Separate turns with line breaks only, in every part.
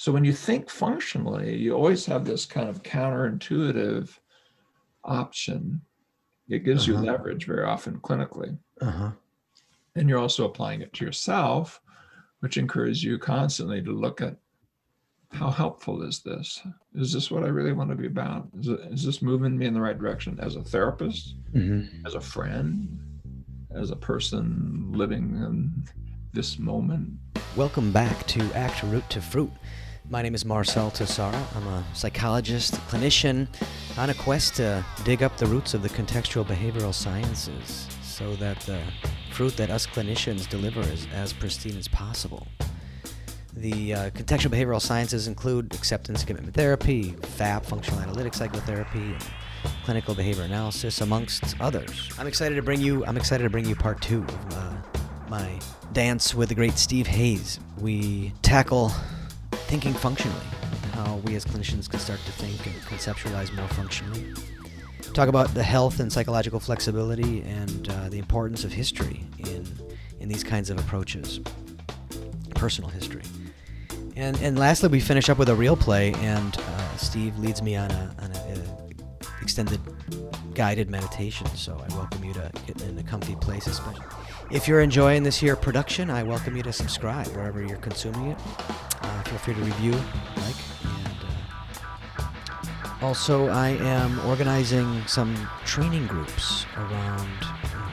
So when you think functionally, you always have this kind of counterintuitive option. It gives
Uh-huh.
you leverage very often clinically.
Uh-huh.
And you're also applying it to yourself, which encourages you constantly to look at how helpful is this? Is this what I really want to be about? Is, it, is this moving me in the right direction as a therapist,
Mm-hmm.
as a friend, as a person living in this moment?
Welcome back to Act Root to Fruit. My name is Marcel Tassara. I'm a psychologist, clinician, on a quest to dig up the roots of the contextual behavioral sciences so that the fruit that us clinicians deliver is as pristine as possible. The uh, contextual behavioral sciences include acceptance commitment therapy, FAP, functional analytic psychotherapy, clinical behavior analysis, amongst others. I'm excited to bring you. I'm excited to bring you part two of uh, my dance with the great Steve Hayes. We tackle thinking functionally, how we as clinicians can start to think and conceptualize more functionally. Talk about the health and psychological flexibility and uh, the importance of history in in these kinds of approaches, personal history. And, and lastly, we finish up with a real play, and uh, Steve leads me on a, a extended guided meditation. So I welcome you to get in a comfy place, especially if you're enjoying this here production. I welcome you to subscribe wherever you're consuming it. Uh, feel free to review, like, and uh, also I am organizing some training groups around. uh,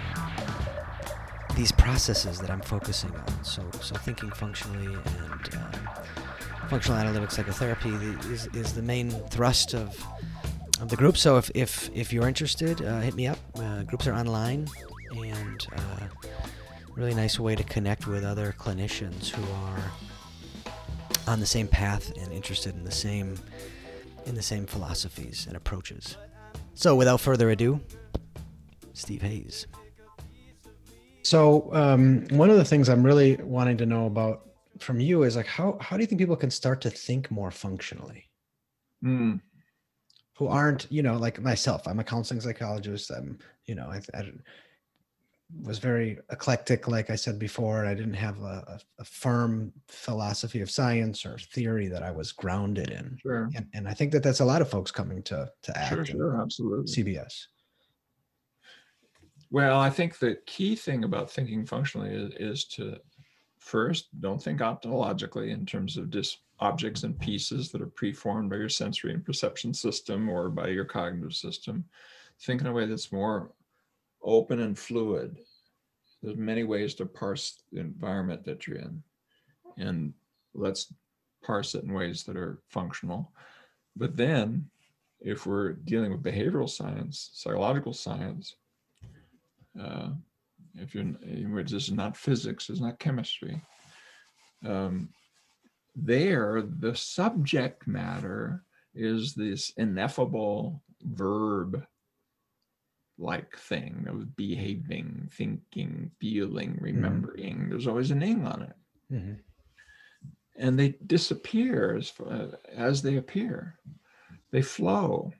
these processes that I'm focusing on. So, so thinking functionally and um, functional analytic psychotherapy is, is the main thrust of, of the group. So, if, if, if you're interested, uh, hit me up. Uh, groups are online and uh, really nice way to connect with other clinicians who are on the same path and interested in the same in the same philosophies and approaches. So, without further ado, Steve Hayes.
So um, one of the things I'm really wanting to know about from you is like how how do you think people can start to think more functionally?
Hmm.
Who aren't you know like myself? I'm a counseling psychologist. I'm you know I, I was very eclectic, like I said before. I didn't have a, a, firm philosophy of science or theory that I was grounded in,
Sure.
and, and I think that that's a lot of folks coming to to act
Sure, sure, absolutely.
CBS.
Well, I think the key thing about thinking functionally is, is to first don't think ontologically in terms of just objects and pieces that are preformed by your sensory and perception system or by your cognitive system. Think in a way that's more open and fluid. There's many ways to parse the environment that you're in. And let's parse it in ways that are functional. But then, if we're dealing with behavioral science, psychological science, uh, if you're this is not physics, it's not chemistry. Um, there, the subject matter is this ineffable verb like thing of behaving, thinking, feeling, remembering. There's always a name on it.
Mhm.
And they disappear as, as they appear. They flow.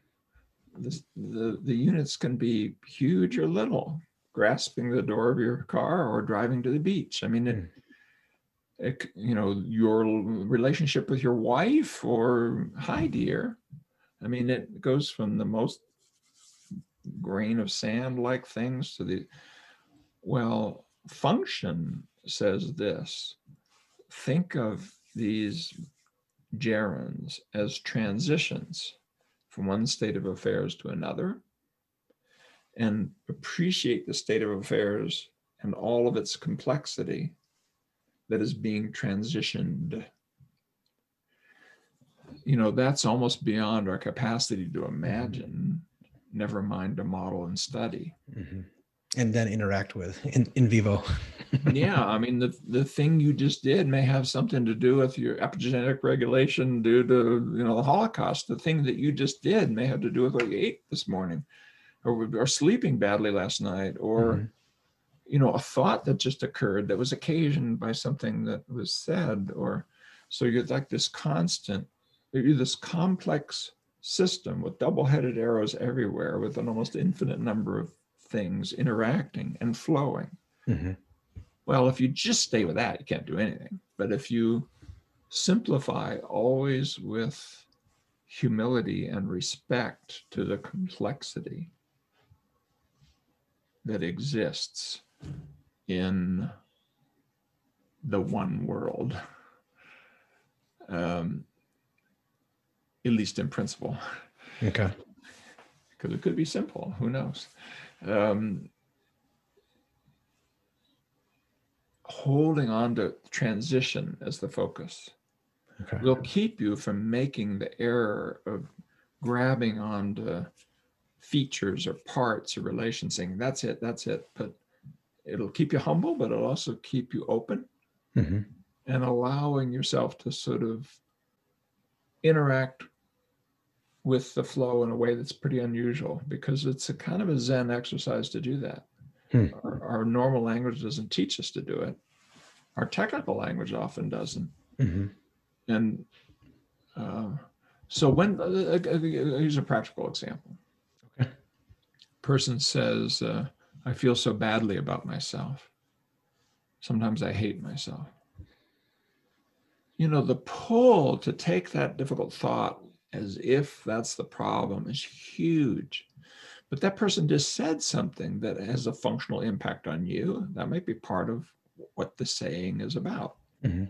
This, the, the units can be huge or little grasping the door of your car or driving to the beach. I mean, it, it, you know, your relationship with your wife or hi, dear. I mean, it goes from the most grain of sand like things to the, well, function says this think of these gerunds as transitions from one state of affairs to another and appreciate the state of affairs and all of its complexity that is being transitioned. You know, that's almost beyond our capacity to imagine, never mind to model and study.
Mhm. And then interact with in, in vivo.
yeah, I mean, the, the thing you just did may have something to do with your epigenetic regulation due to, you know, the Holocaust. The thing that you just did may have to do with what you ate this morning or, or sleeping badly last night or,
Mhm.
you know, a thought that just occurred that was occasioned by something that was said or so you're like this constant, you're this complex system with double-headed arrows everywhere with an almost infinite number of things interacting and flowing.
Mhm.
Well, if you just stay with that, you can't do anything. But if you simplify always with humility and respect to the complexity that exists in the one world, um, at least in principle.
Okay.
Because it could be simple. Who knows? Um, holding on to transition as the focus
Okay.
will keep you from making the error of grabbing onto features or parts or relations saying that's it that's it but it'll keep you humble but it'll also keep you open
hmm
and allowing yourself to sort of interact with the flow in a way that's pretty unusual because it's a kind of a zen exercise to do that.
Hmm.
our, our normal language doesn't teach us to do it. Our technical language often doesn't.
Hmm
and uh, so when uh, uh, uh, here's a practical example.
Okay.
person says uh, i feel so badly about myself. Sometimes i hate myself. You know the pull to take that difficult thought as if that's the problem is huge but that person just said something that has a functional impact on you that might be part of what the saying is about
hmm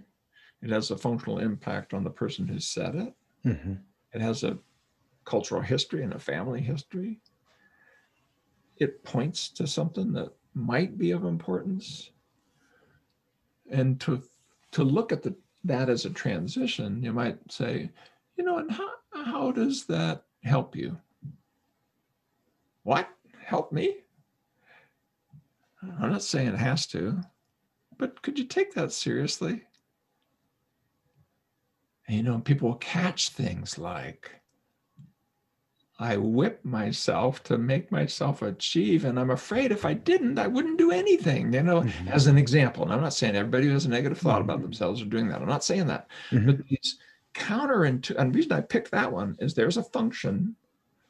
it has a functional impact on the person who said it.
hmm
It has a cultural history and a family history. It points to something that might be of importance. And to to look at the that as a transition, you might say, you know, and how how does that help you? What? Help me? I'm not saying it has to, but could you take that seriously? And, you know, people will catch things like, I whip myself to make myself achieve, and I'm afraid if I didn't, I wouldn't do anything. You know,
Mhm.
as an example, and I'm not saying everybody who has a negative thought about
Mhm.
themselves are doing that. I'm not saying that,
Mhm.
but these counterintuitive, and the reason I picked that one is there's a function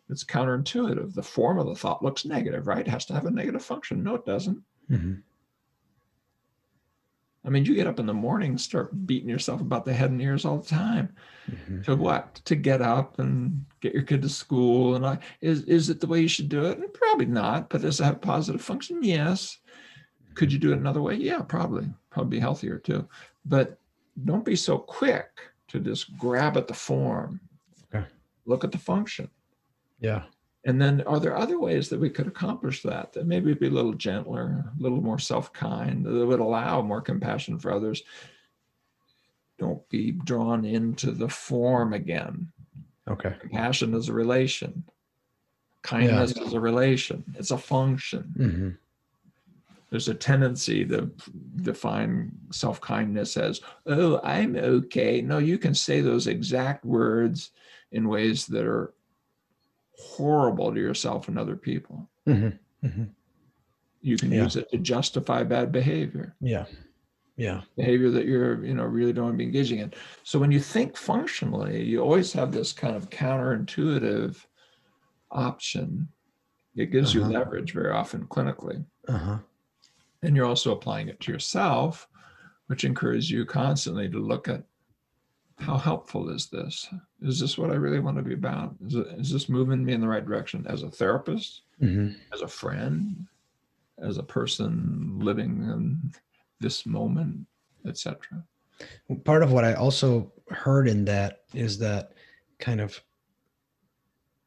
that's counterintuitive. The form of the thought looks negative, right? It has to have a negative function. No, it doesn't.
hmm
I mean, you get up in the morning, and start beating yourself about the head and ears all the time.
hmm
to what to get up and get your kid to school and I, is is it the way you should do it probably not but does it have a positive function yes could you do it another way yeah probably probably be healthier too but don't be so quick to just grab at the form.
Okay.
look at the function.
Yeah.
and then are there other ways that we could accomplish that that maybe be a little gentler a little more self-kind that would allow more compassion for others? Don't be drawn into the form again.
Okay.
compassion is a relation. Kindness is a relation. It's a function.
Hmm
there's a tendency to define self-kindness as oh i'm okay no you can say those exact words in ways that are horrible to yourself and other people
hmm hmm
you can
Yeah.
use it to justify bad behavior
Yeah. Yeah.
behavior that you're you know really don't want to be engaging in so when you think functionally you always have this kind of counterintuitive option it gives
Uh-huh.
you leverage very often clinically
Uh huh.
And you're also applying it to yourself which encourages you constantly to look at how helpful is this? Is this what i really want to be about? Is, it, is this moving me in the right direction as a therapist
hmm
as a friend as a person living in this moment etc
Part of what I also heard in that is that kind of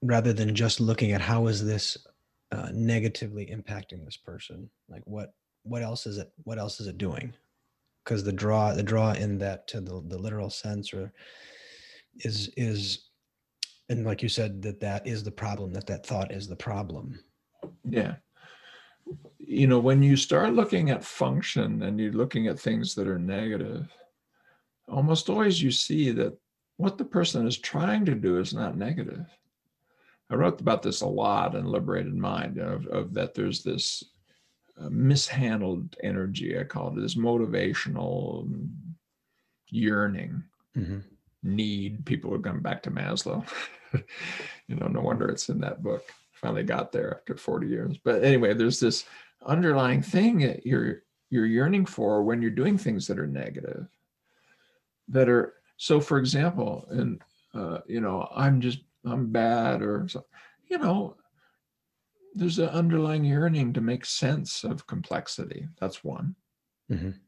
rather than just looking at how is this uh, negatively impacting this person, like what what else is it what else is it doing? Because the draw the draw in that to the, the literal sense or is is and like you said that that is the problem that that thought is the problem.
Yeah. You know, when you start looking at function and you're looking at things that are negative, almost always you see that what the person is trying to do is not negative. I wrote about this a lot in Liberated Mind of, of that there's this mishandled energy, I call it this motivational yearning
hmm
need. People are going back to maslow. You know no wonder it's in that book. Finally got there after 40 years. But anyway there's this underlying thing that you're you're yearning for when you're doing things that are negative that are So, for example, and uh, you know, I'm just I'm bad, or so, you know, there's an underlying yearning to make sense of complexity. That's one.
Mhm.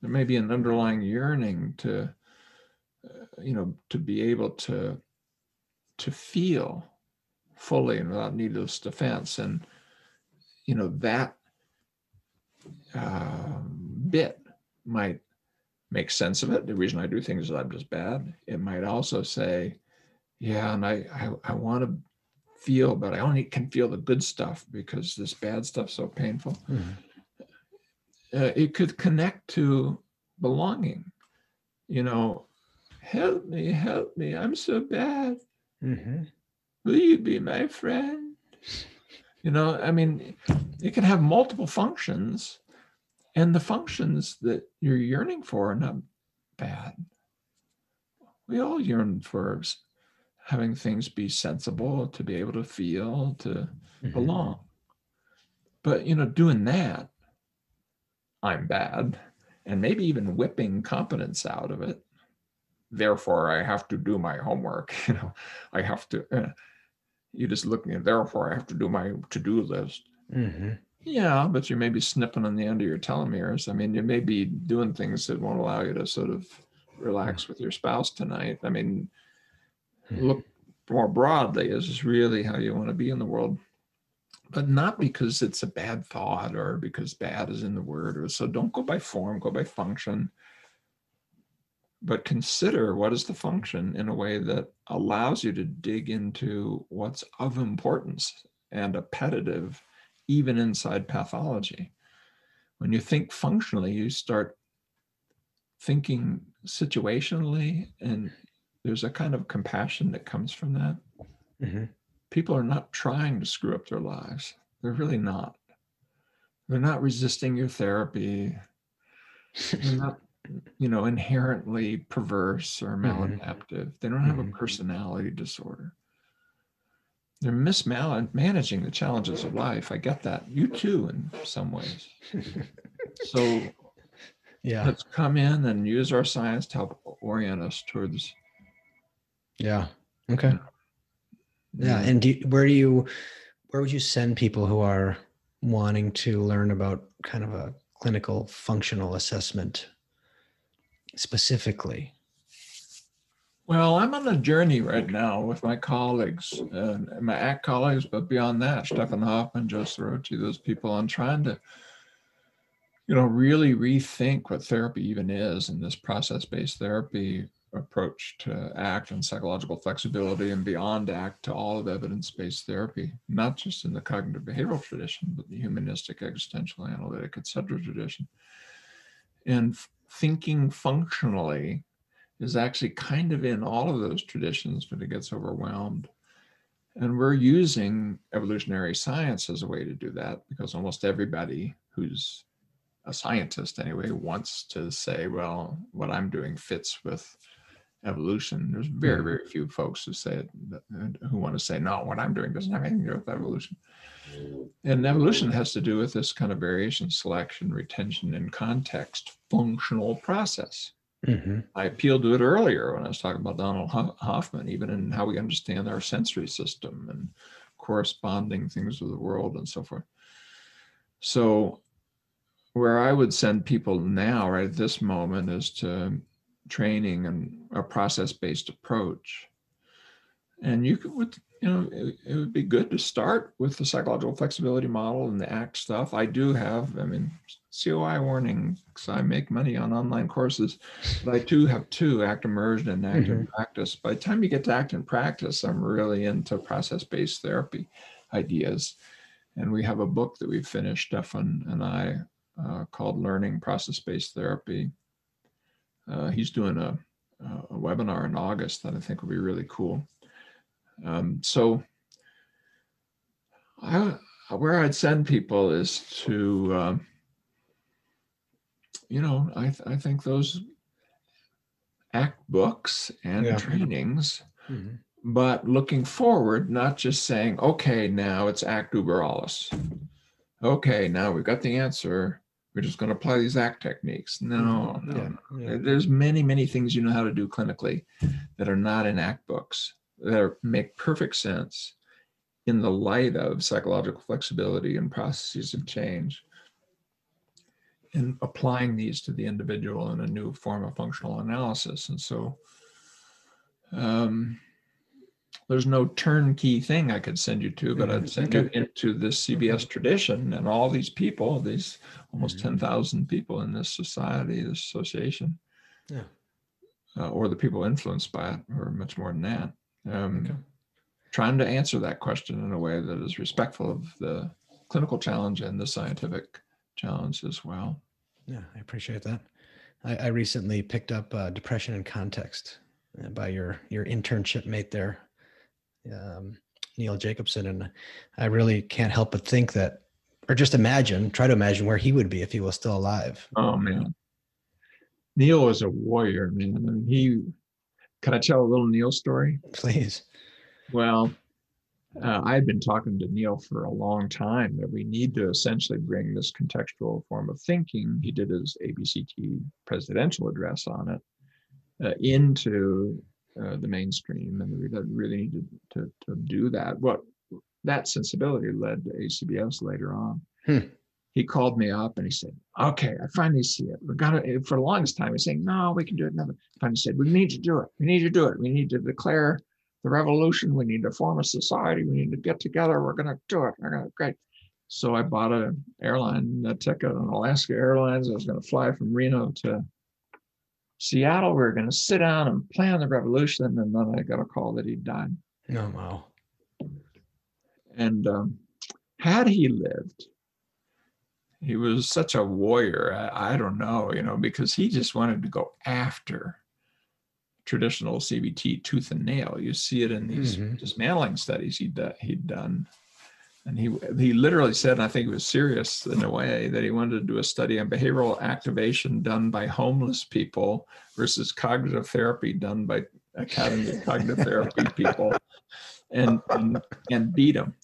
There may be an underlying yearning to, uh, you know, to be able to to feel fully and without needless defense, and you know that uh, bit might make sense of it. The reason I do things is I'm just bad. It might also say, yeah, and I I, I want to feel, but I only can feel the good stuff because this bad stuff's so painful.
Mhm.
Uh, it could connect to belonging. You know, help me, help me. I'm so bad.
Mhm.
Will you be my friend? You know, I mean, it can have multiple functions, and the functions that you're yearning for are not bad. We all yearn for having things be sensible, to be able to feel, to
Mhm.
belong. But, you know, doing that, I'm bad, and maybe even whipping competence out of it. Therefore, I have to do my homework. You know, I have to. Uh, you just looking at therefore I have to do my to-do list.
Mhm.
Yeah, but you may be snipping on the end of your telomeres. I mean, you may be doing things that won't allow you to sort of relax with your spouse tonight. I mean, Hmm. look more broadly is really how you want to be in the world? But not because it's a bad thought or because bad is in the word. Or so don't go by form, go by function. But consider what is the function in a way that allows you to dig into what's of importance and appetitive, even inside pathology. When you think functionally, you start thinking situationally, and there's a kind of compassion that comes from that.
Mhm.
People are not trying to screw up their lives. They're really not. They're not resisting your therapy. They're not, you know, inherently perverse or
Mhm.
maladaptive. They don't have a personality disorder. They're mismanaging the challenges of life. I get that. You too, in some ways. So
Yeah.
let's come in and use our science to help orient us towards
Yeah. Okay. Yeah.
the-
And do you, where do you, where would you send people who are wanting to learn about kind of a clinical functional assessment specifically?
Well, I'm on a journey right now with my colleagues, and my ACT colleagues, but beyond that, Stefan Hofmann, Joe Ciarrochi, those people, on trying to, you know, really rethink what therapy even is in this process-based therapy approach to ACT and psychological flexibility and beyond ACT to all of evidence-based therapy, not just in the cognitive behavioral tradition, but the humanistic, existential, analytic, et cetera tradition. And thinking functionally is actually kind of in all of those traditions, but it gets overwhelmed. And we're using evolutionary science as a way to do that because almost everybody who's a scientist anyway wants to say, well, what I'm doing fits with evolution. There's very,
Mhm.
very few folks who say it, who want to say, no, what I'm doing doesn't have anything to do with evolution. And evolution has to do with this kind of variation, selection, retention, and context functional process.
hmm
I appealed to it earlier when I was talking about Donald Hoffman, even in how we understand our sensory system and corresponding things with the world and so forth. So, where I would send people now, right at this moment, is to training and a process based approach. And you could, would, you know, it, it would be good to start with the psychological flexibility model and the ACT stuff. I do have, I mean, COI warning, because I make money on online courses, but I do have two ACT immersion and ACT in practice. By the time you get to ACT in practice, I'm really into process based therapy ideas. And we have a book that we finished, Stefan and I, uh, called Learning Process Based Therapy. Uh, he's doing a, a webinar in August that I think will be really cool. Um, so, I, where I'd send people is to, um, you know, I, th- I think those ACT books and
Yeah.
trainings,
hmm
but looking forward, not just saying, okay, now it's ACT uber alles. Okay, now we've got the answer. We're just going to apply these act techniques. No, no,
Yeah,
no.
yeah.
There's many, many things you know how to do clinically that are not in act books that are, make perfect sense in the light of psychological flexibility and processes of change. And applying these to the individual in a new form of functional analysis. And so um, there's no turnkey thing I could send you to, but I'd send you
okay.
into this CBS tradition and all these people, these almost
Mhm.
10,000 people in this society, this association,
Yeah.
uh, or the people influenced by it, or much more than that. Um,
Okay.
Trying to answer that question in a way that is respectful of the clinical challenge and the scientific challenge as well.
Yeah, I appreciate that. I, I recently picked up uh, Depression in Context uh, by your your internship mate there, um, Neil Jacobson, and I really can't help but think that, or just imagine, try to imagine where he would be if he was still alive.
Oh man. Neil was a warrior, man. I mean, he can I tell a little Neil story?
Please.
Well, uh, I had been talking to Neil for a long time that we need to essentially bring this contextual form of thinking. He did his ABCT presidential address on it uh, into uh, the mainstream, and we really- really needed to, to do that. What that sensibility led to ACBS later on.
Hmm.
He called me up and he said, "Okay, I finally see it. We're gonna." For the longest time, he's saying, "No, we can do it." Another. Finally said, "We need to do it. We need to do it. We need to declare." the revolution. We need to form a society. We need to get together. We're going to do it. We're going to great. So I bought an airline a ticket on Alaska Airlines. I was going to fly from Reno to Seattle. We were going to sit down and plan the revolution. And then I got a call that he'd died.
Oh wow.
And um, had he lived, he was such a warrior. I, I don't know, you know, because he just wanted to go after traditional CBT tooth and nail. You see it in these
Mhm.
dismantling studies he'd, do- he'd done. And he, he literally said, and I think it was serious in a way, that he wanted to do a study on behavioral activation done by homeless people versus cognitive therapy done by Academy of Cognitive Therapy people and, and, and beat them.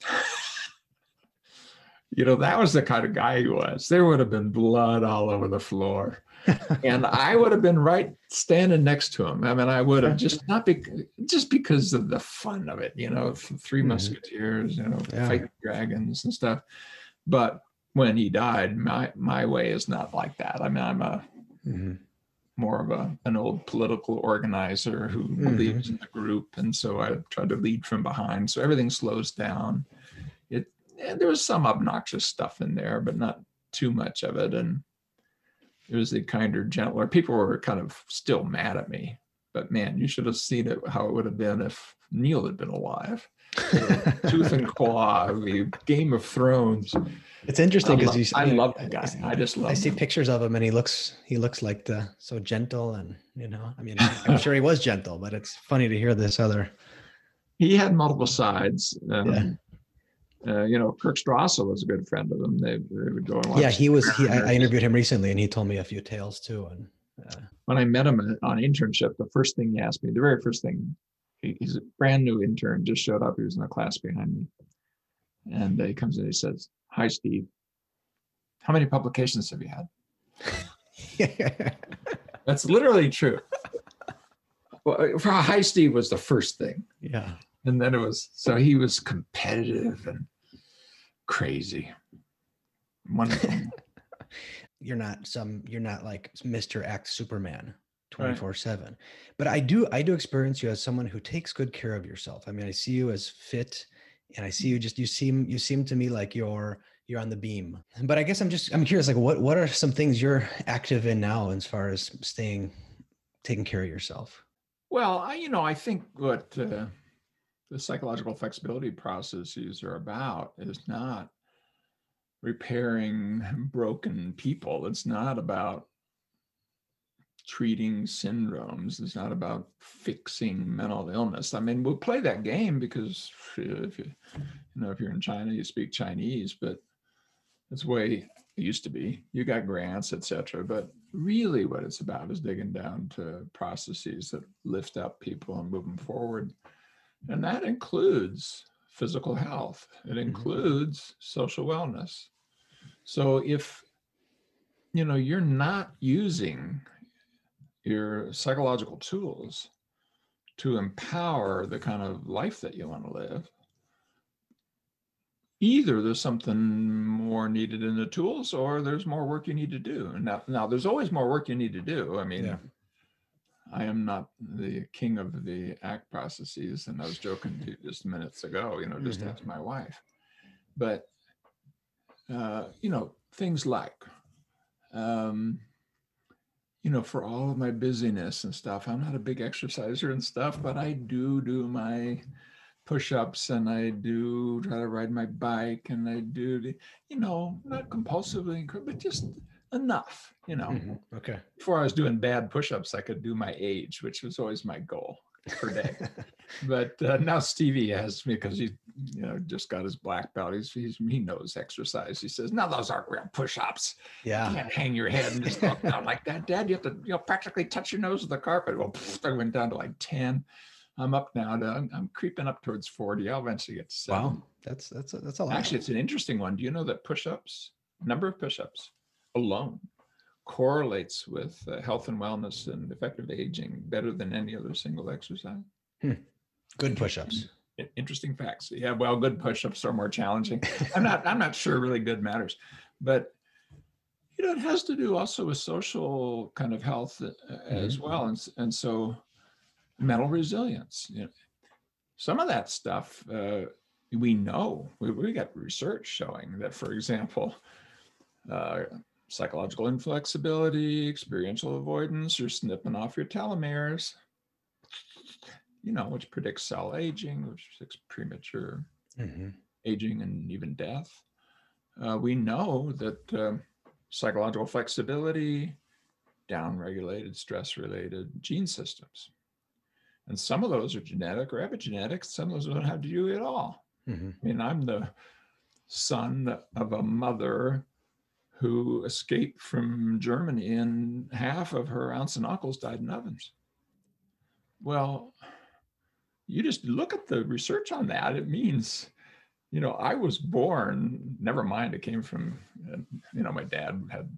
you know, that was the kind of guy he was. There would have been blood all over the floor and I would have been right standing next to him. I mean, I would have just not be, just because of the fun of it, you know, th- 3
Mhm.
Musketeers, you know,
Yeah.
fighting dragons and stuff. But when he died, my my way is not like that. I mean, I'm a
Mhm.
more of a an old political organizer who believes in the group, and so I tried to lead from behind. So everything slows down. It and there was some obnoxious stuff in there, but not too much of it, and it was the kinder, gentler. People were kind of still mad at me, but man, you should have seen it how it would have been if Neil had been alive. Tooth and claw, the Game of Thrones.
It's interesting because
lo-
you.
I love the guy. I just love
I see
him.
pictures of him, and he looks he looks like the so gentle, and you know, I mean, I'm sure he was gentle, but it's funny to hear this other.
he had multiple sides. Um,
Yeah.
Uh, you know, Kirk Strosahl was a good friend of him. They, they would go and watch.
Yeah, he was. He, I, I interviewed him recently, and he told me a few tales too. And uh,
When I met him on internship, the first thing he asked me, the very first thing, he- he's a brand new intern, just showed up. He was in the class behind me, and uh, he comes in. He says, "Hi, Steve. How many publications have you had?" That's literally true. Well, for hi, Steve was the first thing.
yeah,
and then it was so he was competitive and crazy wonderful
you're not some. You're not like Mister Act Superman.
Right.
24 7 but i do i do experience you as someone who takes good care of yourself i mean i see you as fit and i see you just you seem you seem to me like you're you're on the beam but i guess i'm just i'm curious like what what are some things you're active in now as far as staying taking care of yourself
well I, you know i think what uh, the psychological flexibility processes are about is not repairing broken people. It's not about treating syndromes. It's not about fixing mental illness. I mean we'll play that game because if you you know if you're in china you speak chinese but it's the way it used to be. You got grants etc but really what it's about is digging down to processes that lift up people and move them forward and that includes physical health it mm-hmm. includes social wellness so if you know, you're not using your psychological tools to empower the kind of life that you want to live, either there's something more needed in the tools or there's more work you need to do. Now, now there's always more work you need to do. I mean,
Yeah.
I am not the king of the act processes, and I was joking to you just minutes ago. You know, just
Mhm.
ask my wife. But uh, you know, things like, um, you know, for all of my busyness and stuff, I'm not a big exerciser and stuff, but I do do my push-ups and I do try to ride my bike and I do, the, you know, not compulsively, but just enough, you know
Mhm. Okay.
before I was doing bad push-ups, I could do my age, which was always my goal per day. but uh, now Stevie has me because he, you know, just got his black belt. He's, he's he knows exercise. He says, "No, those aren't real push-ups. You
yeah.
can't hang your head and just look down like that, Dad. You have to, you know, practically touch your nose with the carpet." Well, I went down to like ten. I'm up now to I'm, I'm creeping up towards forty. I'll eventually get to seven.
Wow. That's that's a, that's a lot.
Actually, it's an interesting one. Do you know that push-ups, number of push-ups alone, correlates with uh, health and wellness and effective aging better than any other single exercise?
good push-ups.
Interesting facts. Yeah, well, good push-ups are more challenging. I'm not. I'm not sure really good matters, but you know, it has to do also with social kind of health uh, as well, and and so mental resilience. You know, some of that stuff uh, we know. We we got research showing that, for example, uh, psychological inflexibility, experiential avoidance, you're snipping off your telomeres. You know, which predicts cell aging, which predicts premature
Mhm.
aging and even death. Uh, we know that um, psychological flexibility, downregulated stress related gene systems. And some of those are genetic or epigenetic, some of those don't have to do at all.
Mhm.
I mean, I'm the son of a mother who escaped from Germany and half of her aunts and uncles died in ovens. Well, you just look at the research on that. It means, you know, I was born, never mind, it came from, you know, my dad had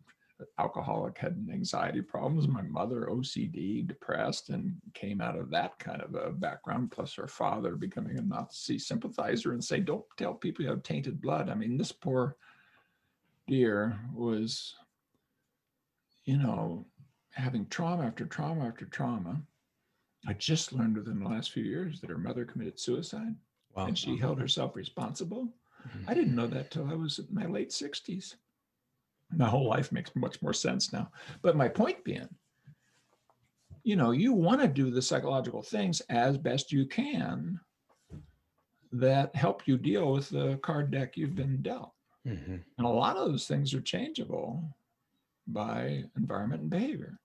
alcoholic, had anxiety problems. My mother, OCD, depressed, and came out of that kind of a background, plus her father becoming a Nazi sympathizer and say, don't tell people you have tainted blood. I mean, this poor dear was, you know, having trauma after trauma after trauma. I just learned within the last few years that her mother committed suicide
Wow.
and she held herself responsible.
Mhm.
I didn't know that till I was in my late 60s. My whole life makes much more sense now. But my point being, you know, you want to do the psychological things as best you can that help you deal with the card deck you've been dealt.
Mhm.
And a lot of those things are changeable by environment and behavior.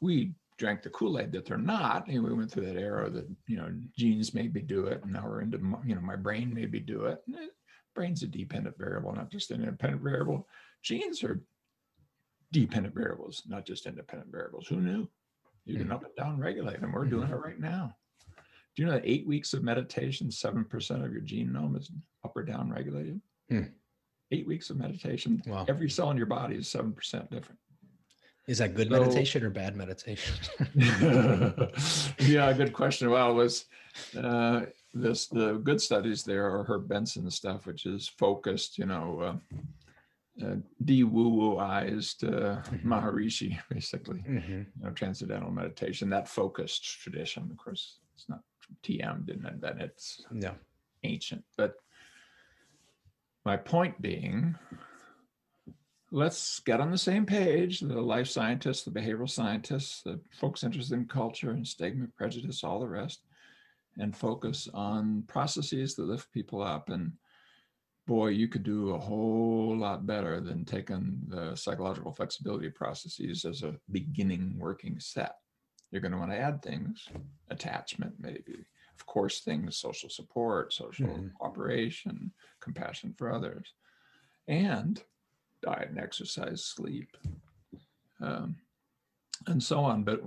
We drank the Kool-Aid that they're not. And we went through that era that, you know, genes maybe do it. And now we're into, you know, my brain maybe do it. And it- brain's a dependent variable, not just an independent variable. Genes are dependent variables, not just independent variables. Who knew? You can
Mhm.
up and down regulate them. We're doing it right now. Do you know that eight weeks of meditation, 7% of your genome is up or down regulated?
Hmm.
Eight weeks of meditation,
Wow.
every cell in your body is 7% different.
Is that good
So-
meditation or bad meditation?
yeah, good question. Well, it was uh, this the good studies there are Herb Benson stuff, which is focused, you know, uh, uh, de-woo-wooized uh,
Mhm.
Maharishi, basically,
Mhm.
you know, transcendental meditation, that focused tradition. Of course, it's not TM didn't invent it. It's
No.
ancient. But my point being, let's get on the same page the life scientists, the behavioral scientists, the folks interested in culture and stigma, prejudice, all the rest, and focus on processes that lift people up. And boy, you could do a whole lot better than taking the psychological flexibility processes as a beginning working set. You're going to want to add things, attachment, maybe, of course, things, social support, social
Mhm.
cooperation, compassion for others, and diet and exercise, sleep, um, and so on. But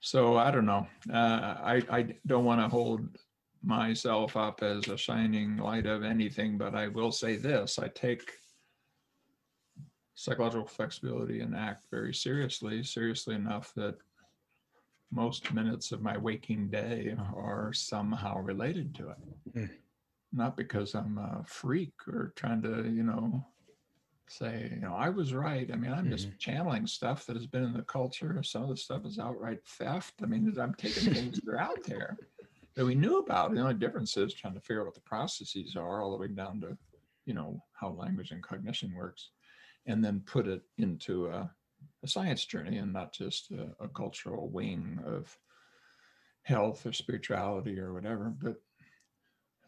so I don't know. Uh, I, I don't want to hold myself up as a shining light of anything, but I will say this I take psychological flexibility and act very seriously, seriously enough that most minutes of my waking day are somehow related to it.
Mm.
Not because I'm a freak or trying to, you know, say, you know, I was right. I mean, I'm just channeling stuff that has been in the culture. Some of the stuff is outright theft. I mean, I'm taking things that are out there that we knew about. The only difference is trying to figure out what the processes are, all the way down to, you know, how language and cognition works, and then put it into a, a science journey and not just a, a cultural wing of health or spirituality or whatever. But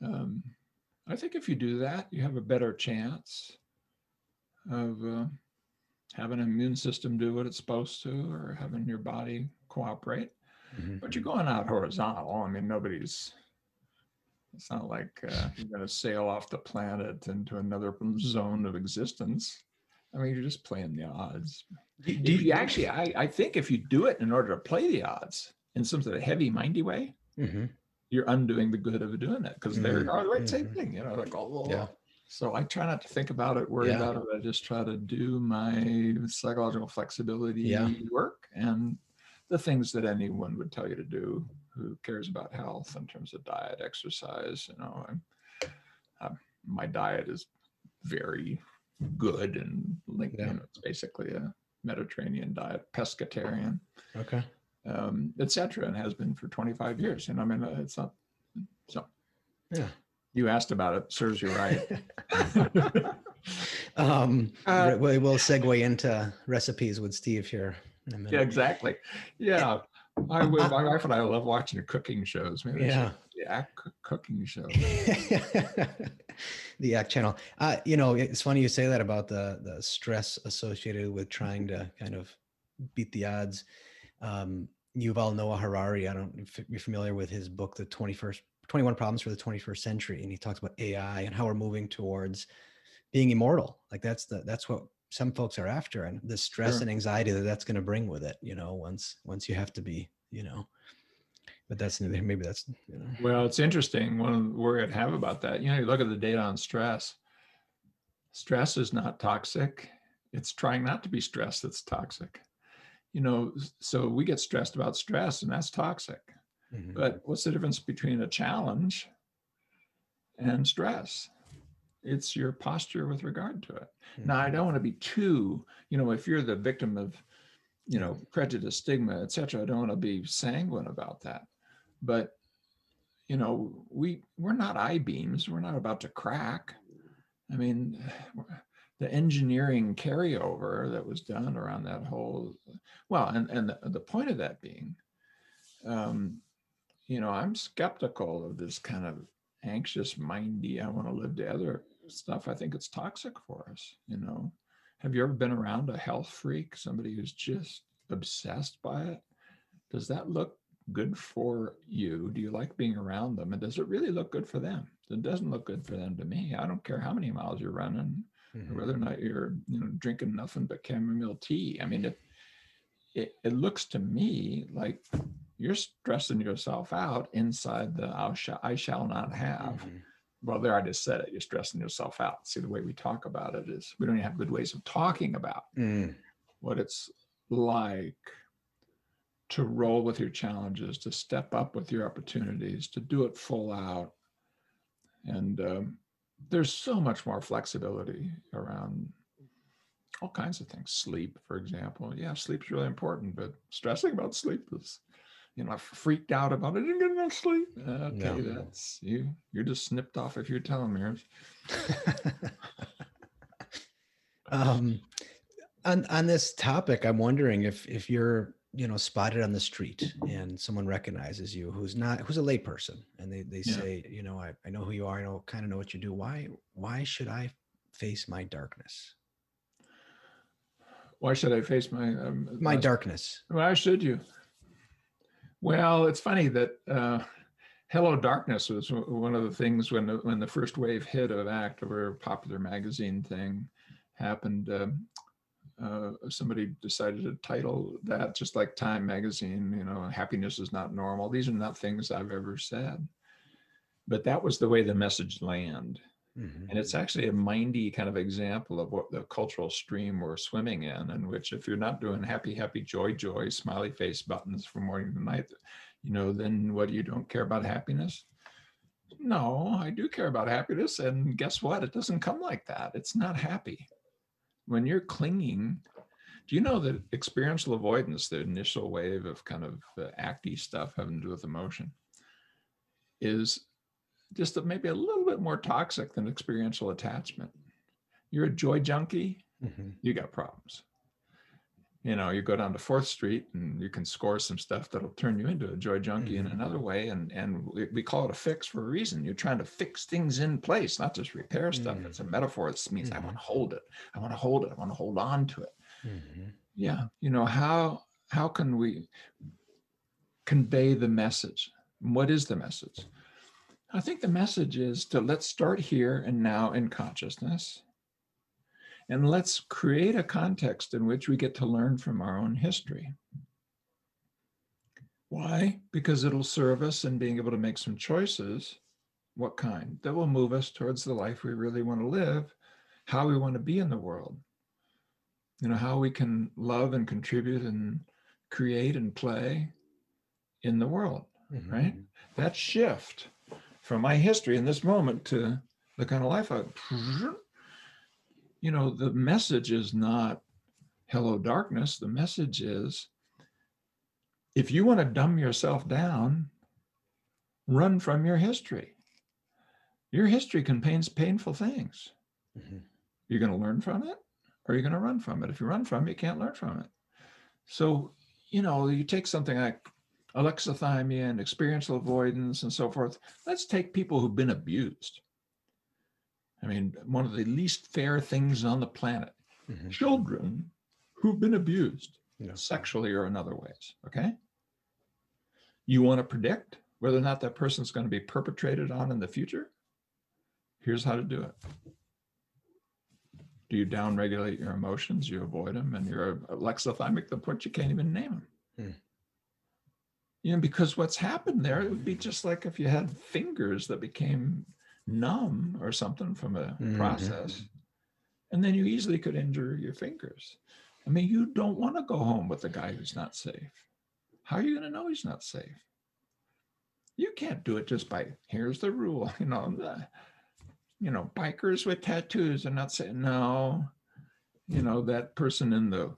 um, I think if you do that, you have a better chance of uh, having an immune system do what it's supposed to or having your body cooperate.
Mhm.
But you're going out horizontal. I mean, nobody's, it's not like uh, you're going to sail off the planet into another zone of existence. I mean, you're just playing the odds.
Do,
you actually, I, I think if you do it in order to play the odds in some sort of heavy mindy way,
Mhm.
you're undoing the good of doing it because they're
Mhm.
all the right, same
Mhm.
thing, you know, like, oh,
Yeah.
so I try not to think about it, worry
Yeah.
about it. I just try to do my psychological flexibility
Yeah.
work and the things that anyone would tell you to do who cares about health in terms of diet, exercise. You know, I'm, um, my diet is very good and linked.
Yeah.
You know, it's basically a Mediterranean diet, pescatarian,
Okay.
um, et cetera, and has been for 25 years. And I mean, uh, it's not so.
Yeah.
You asked about it. Serves you right.
um,
Uh,
we will segue into recipes with Steve here in a minute.
Yeah, exactly. Yeah. I would, my wife and I love watching cooking shows. Maybe
Yeah.
Yeah, cooking show.
the Act channel. Uh, you know, it's funny you say that about the the stress associated with trying to kind of beat the odds. Um, Yuval Noah Harari. I don't if you're familiar with his book, The 21st 21 Problems for the 21st Century, and he talks about AI and how we're moving towards being immortal. Like that's the that's what some folks are after, and the stress
Sure.
and anxiety that that's going to bring with it. You know, once once you have to be, you know. But that's maybe that's you know.
Well, it's interesting. One worry I'd have about that, you know, you look at the data on stress. Stress is not toxic. It's trying not to be stressed that's toxic. You know, so we get stressed about stress and that's toxic.
Mhm.
But what's the difference between a challenge and stress? It's your posture with regard to it. Now, I don't want to be too, you know, if you're the victim of, you know, prejudice, stigma, etc I don't want to be sanguine about that. But, you know, we we're not I beams. We're not about to crack. I mean, the engineering carryover that was done around that whole, well, and and the, the point of that being, um, you know, I'm skeptical of this kind of anxious, mindy, I want to live together stuff. I think it's toxic for us. You know, have you ever been around a health freak, somebody who's just obsessed by it? Does that look good for you? Do you like being around them? And does it really look good for them? It doesn't look good for them to me. I don't care how many miles you're running,
Mhm.
or whether or not you're, you know, drinking nothing but chamomile tea. I mean, it, it, it looks to me like you're stressing yourself out inside the I shall, I shall not have.
Mhm.
Well, there I just said it. You're stressing yourself out. See, the way we talk about it is we don't even have good ways of talking about
Mm.
what it's like to roll with your challenges, to step up with your opportunities, to do it full out. And um, there's so much more flexibility around all kinds of things. Sleep, for example. Yeah, sleep's really important, but stressing about sleep is, you know, I freaked out about it. I didn't get enough sleep. Okay,
No.
that's you. You're just snipped off of your telomeres.
um, on on this topic, I'm wondering if if you're you know spotted on the street and someone recognizes you who's not who's a layperson and they they
Yeah.
say you know I, I know who you are I know kind of know what you do why why should I face my darkness
Why should I face my um,
my darkness
Why should you? Well, it's funny that uh, "Hello Darkness" was one of the things when the, when the first wave hit of ACT, or a popular magazine thing, happened. Um, uh, somebody decided to title that just like Time magazine. You know, happiness is not normal. These are not things I've ever said, but that was the way the message land
Mhm.
And it's actually a mindy kind of example of what the cultural stream we're swimming in, in which if you're not doing happy, happy, joy, joy, smiley face buttons from morning to night, you know, then what, you don't care about happiness? No, I do care about happiness. And guess what? It doesn't come like that. It's not happy. When you're clinging, do you know that experiential avoidance, the initial wave of kind of uh, acty stuff having to do with emotion, is just a- maybe a little bit more toxic than experiential attachment. You're a joy junkie,
Mhm.
you got problems. You know, you go down to Fourth Street and you can score some stuff that'll turn you into a joy junkie in
Mhm.
another way. And and we, call it a fix for a reason. You're trying to fix things in place, not just repair stuff.
Mm.
It's a metaphor. It means I
Mhm.
want to hold it. I want to hold it. I want to hold on to it.
Mhm.
Yeah. You know, how how can we convey the message? What is the message? I think the message is to let's start here and now in consciousness. And let's create a context in which we get to learn from our own history. Why? Because it'll serve us in being able to make some choices. What kind? That will move us towards the life we really want to live, how we want to be in the world. You know, how we can love and contribute and create and play in the world
Mhm.
right? That shift from my history in this moment to the kind of life I, you know, the message is not hello darkness. The message is if you want to dumb yourself down, run from your history. Your history contains painful things.
Mhm.
You're going to learn from it or you're going to run from it. If you run from it, you can't learn from it. So, you know, you take something like alexithymia and experiential avoidance and so forth. Let's take people who've been abused. I mean, one of the least fair things on the planet
Mhm.
children who've been abused
Yeah.
sexually or in other ways. Okay. You want to predict whether or not that person's going to be perpetrated on in the future? Here's how to do it. Do you downregulate your emotions? You avoid them, and you're alexithymic to the point you can't even name them.
Hmm.
You know, because what's happened there, it would be just like if you had fingers that became numb or something from a
Mhm.
process, and then you easily could injure your fingers. I mean, you don't want to go home with a guy who's not safe. How are you going to know he's not safe? You can't do it just by here's the rule, you know. The, you know, bikers with tattoos are not saying no. You know, that person in the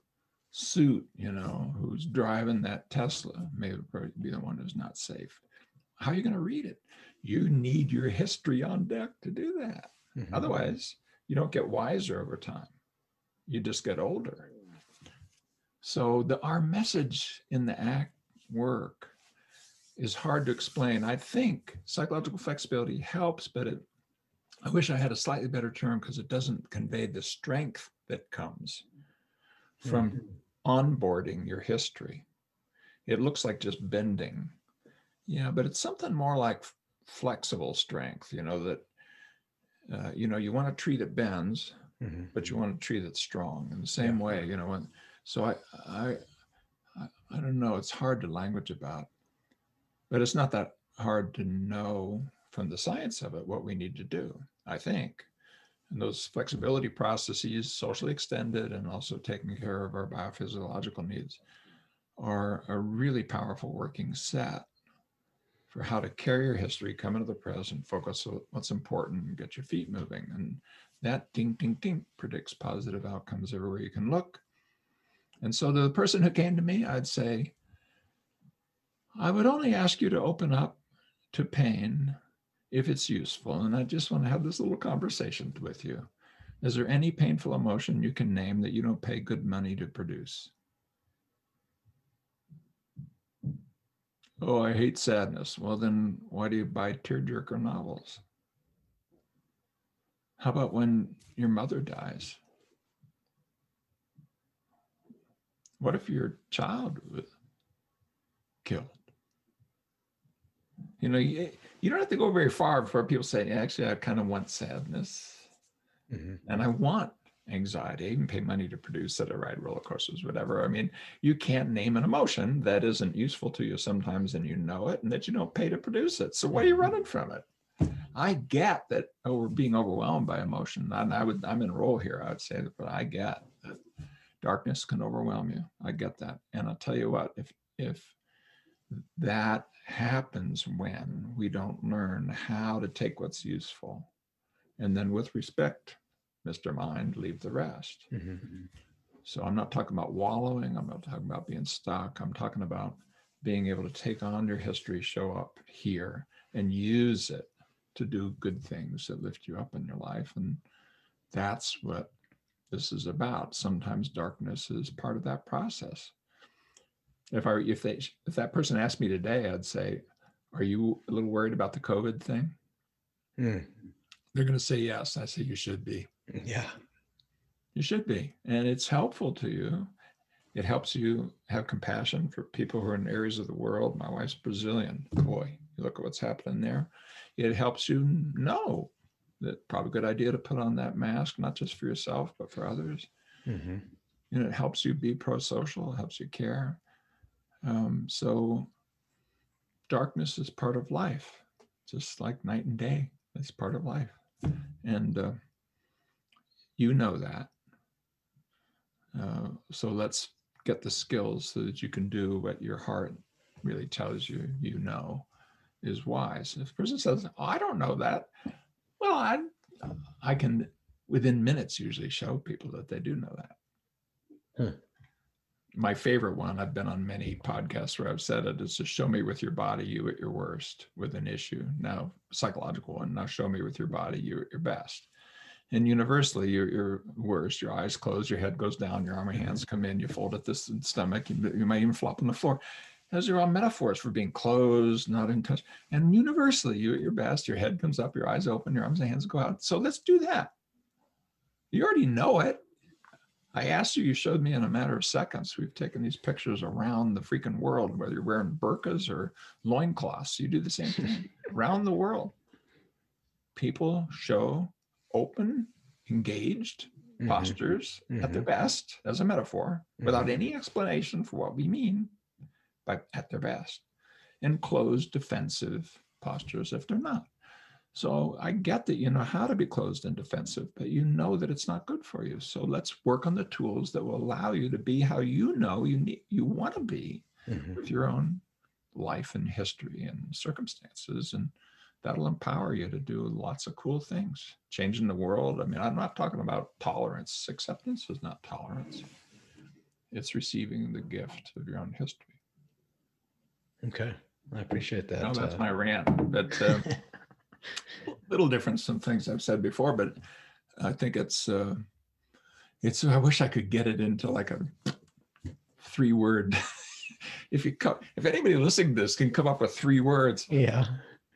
suit, you know, who's driving that Tesla may be the one who's not safe. How are you going to read it? You need your history on deck to do that.
Mhm.
Otherwise, you don't get wiser over time. You just get older. So the our message in the ACT work is hard to explain. I think psychological flexibility helps, but it I wish I had a slightly better term because it doesn't convey the strength that comes from onboarding your history. It looks like just bending. Yeah, but it's something more like flexible strength, you know, that uh, you know, you want a tree that bends,
Mhm.
but you want a tree that's strong in the same way, you know. And so I, I, I, I don't know. It's hard to language about, but it's not that hard to know from the science of it what we need to do. I think, and those flexibility processes, socially extended, and also taking care of our biophysiological needs, are a really powerful working set for how to carry your history, come into the present, focus on what's important, and get your feet moving. And that ding, ding, ding predicts positive outcomes everywhere you can look. And so the person who came to me, I'd say, I would only ask you to open up to pain if it's useful. And I just want to have this little conversation with you. Is there any painful emotion you can name that you don't pay good money to produce? Oh, I hate sadness. Well, then why do you buy tearjerker novels? How about when your mother dies? What if your child was killed? You know, you, you don't have to go very far before people say, actually, I kind of want sadness
Mhm.
and I want anxiety. Even pay money to produce that I ride roller coasters, whatever. I mean, you can't name an emotion that isn't useful to you sometimes and you know it and that you don't pay to produce it. So why are you mm-hmm. running from it? I get that oh, we're being overwhelmed by emotion. And I would, I'm in role here. I would say that, but I get that darkness can overwhelm you. I get that. And I'll tell you what, if, if that happens when we don't learn how to take what's useful and then with respect, Mr. Mind, leave the rest.
Mhm.
So I'm not talking about wallowing. I'm not talking about being stuck. I'm talking about being able to take on your history, show up here, and use it to do good things that lift you up in your life. And that's what this is about. Sometimes darkness is part of that process. If I if they if that person asked me today, I'd say, "Are you a little worried about the COVID thing?"
Mm.
They're going to say yes. I say you should be.
Yeah.
You should be. And it's helpful to you. It helps you have compassion for people who are in areas of the world. My wife's Brazilian. Boy, you look at what's happening there. It helps you know that probably a good idea to put on that mask, not just for yourself, but for others.
hmm
And it helps you be pro social, helps you care. Um, so darkness is part of life, just like night and day. It's part of life. And uh, you know that. Uh, so let's get the skills so that you can do what your heart really tells you you know is wise. If a person says, oh, I don't know that, well, I, I can within minutes usually show people that they do know that.
Hmm.
My favorite one, I've been on many podcasts where I've said it, is to show me with your body you at your worst with an issue. Now, psychological one, now show me with your body you at your best. And universally, you're, you're worst. Your eyes close, your head goes down, your arm and hands mm-hmm. come in, you fold at this stomach, you, you might even flop on the floor. Those are all metaphors for being closed, not in touch. And universally, you at your best, your head comes up, your eyes open, your arms and hands go out. So let's do that. You already know it. I asked you, you showed me in a matter of seconds. We've taken these pictures around the freaking world, whether you're wearing burqas or loincloths, you do the same thing around the world. People show open, engaged
Mhm.
postures at their
Mhm.
best as a metaphor without any explanation for what we mean by at their best and closed defensive postures if they're not so i get that you know how to be closed and defensive but you know that it's not good for you so let's work on the tools that will allow you to be how you know you need you want to be
Mhm.
with your own life and history and circumstances and that'll empower you to do lots of cool things changing the world i mean i'm not talking about tolerance acceptance is not tolerance it's receiving the gift of your own history
Okay. I appreciate that.
no, that's
uh,
my rant but uh, little difference from things i've said before but i think it's uh it's i wish i could get it into like a three word if you come if anybody listening to this can come up with three words
yeah.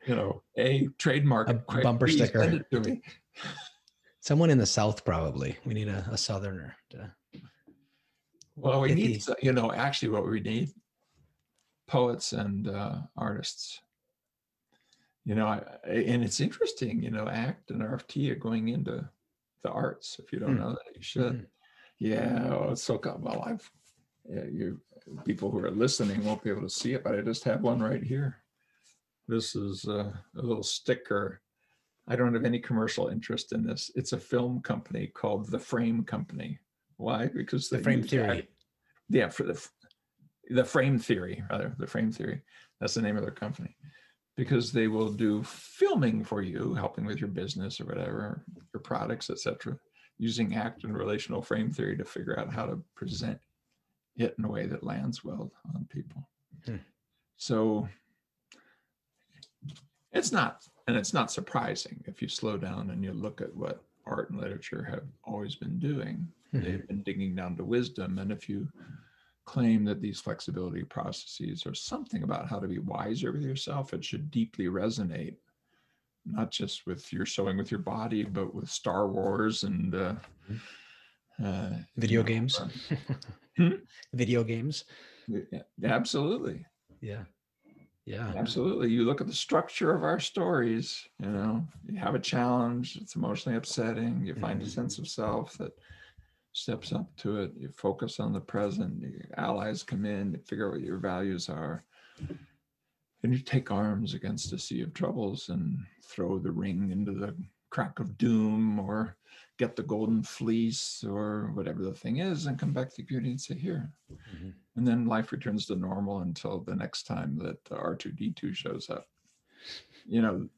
You know, a trademark,
A
quick,
bumper sticker.
Send it to me.
Someone in the South, probably. We need a, a Southerner. To,
Well, we need, you know, actually, what we need, poets and uh, artists. You know, I, and it's interesting. You know, ACT and RFT are going into the arts. If you don't
Hmm.
know that, you should.
Mhm.
Yeah, well, it's so come. Well, I've yeah, you people who are listening won't be able to see it, but I just have one right here. This is uh, a little sticker. I don't have any commercial interest in this. It's a film company called The Frame Company. Why? Because
the frame theory.
ACT- yeah, for the the frame theory, rather the frame theory. That's the name of their company. Because they will do filming for you, helping with your business or whatever, your products, etc using act and relational frame theory to figure out how to present it in a way that lands well on people.
Hmm.
So it's not, and it's not surprising if you slow down and you look at what art and literature have always been doing.
Mhm.
They've been digging down to wisdom. And if you claim that these flexibility processes are something about how to be wiser with yourself, it should deeply resonate not just with your showing with your body, but with Star Wars and uh, uh,
Video
you know,
games.
uh, Hmm?
Video games.
yeah, absolutely,
Yeah. Yeah.
absolutely. You look at the structure of our stories. You know, you have a challenge. It's emotionally upsetting. You find a
Mhm.
sense of self that steps up to it. You focus on the present. Your allies come in. You figure out what your values are. And you take arms against a sea of troubles and throw the ring into the crack of doom or get the golden fleece or whatever the thing is and come back to the community and say, here.
Mhm.
And then life returns to normal until the next time that R2D2 shows up. You know,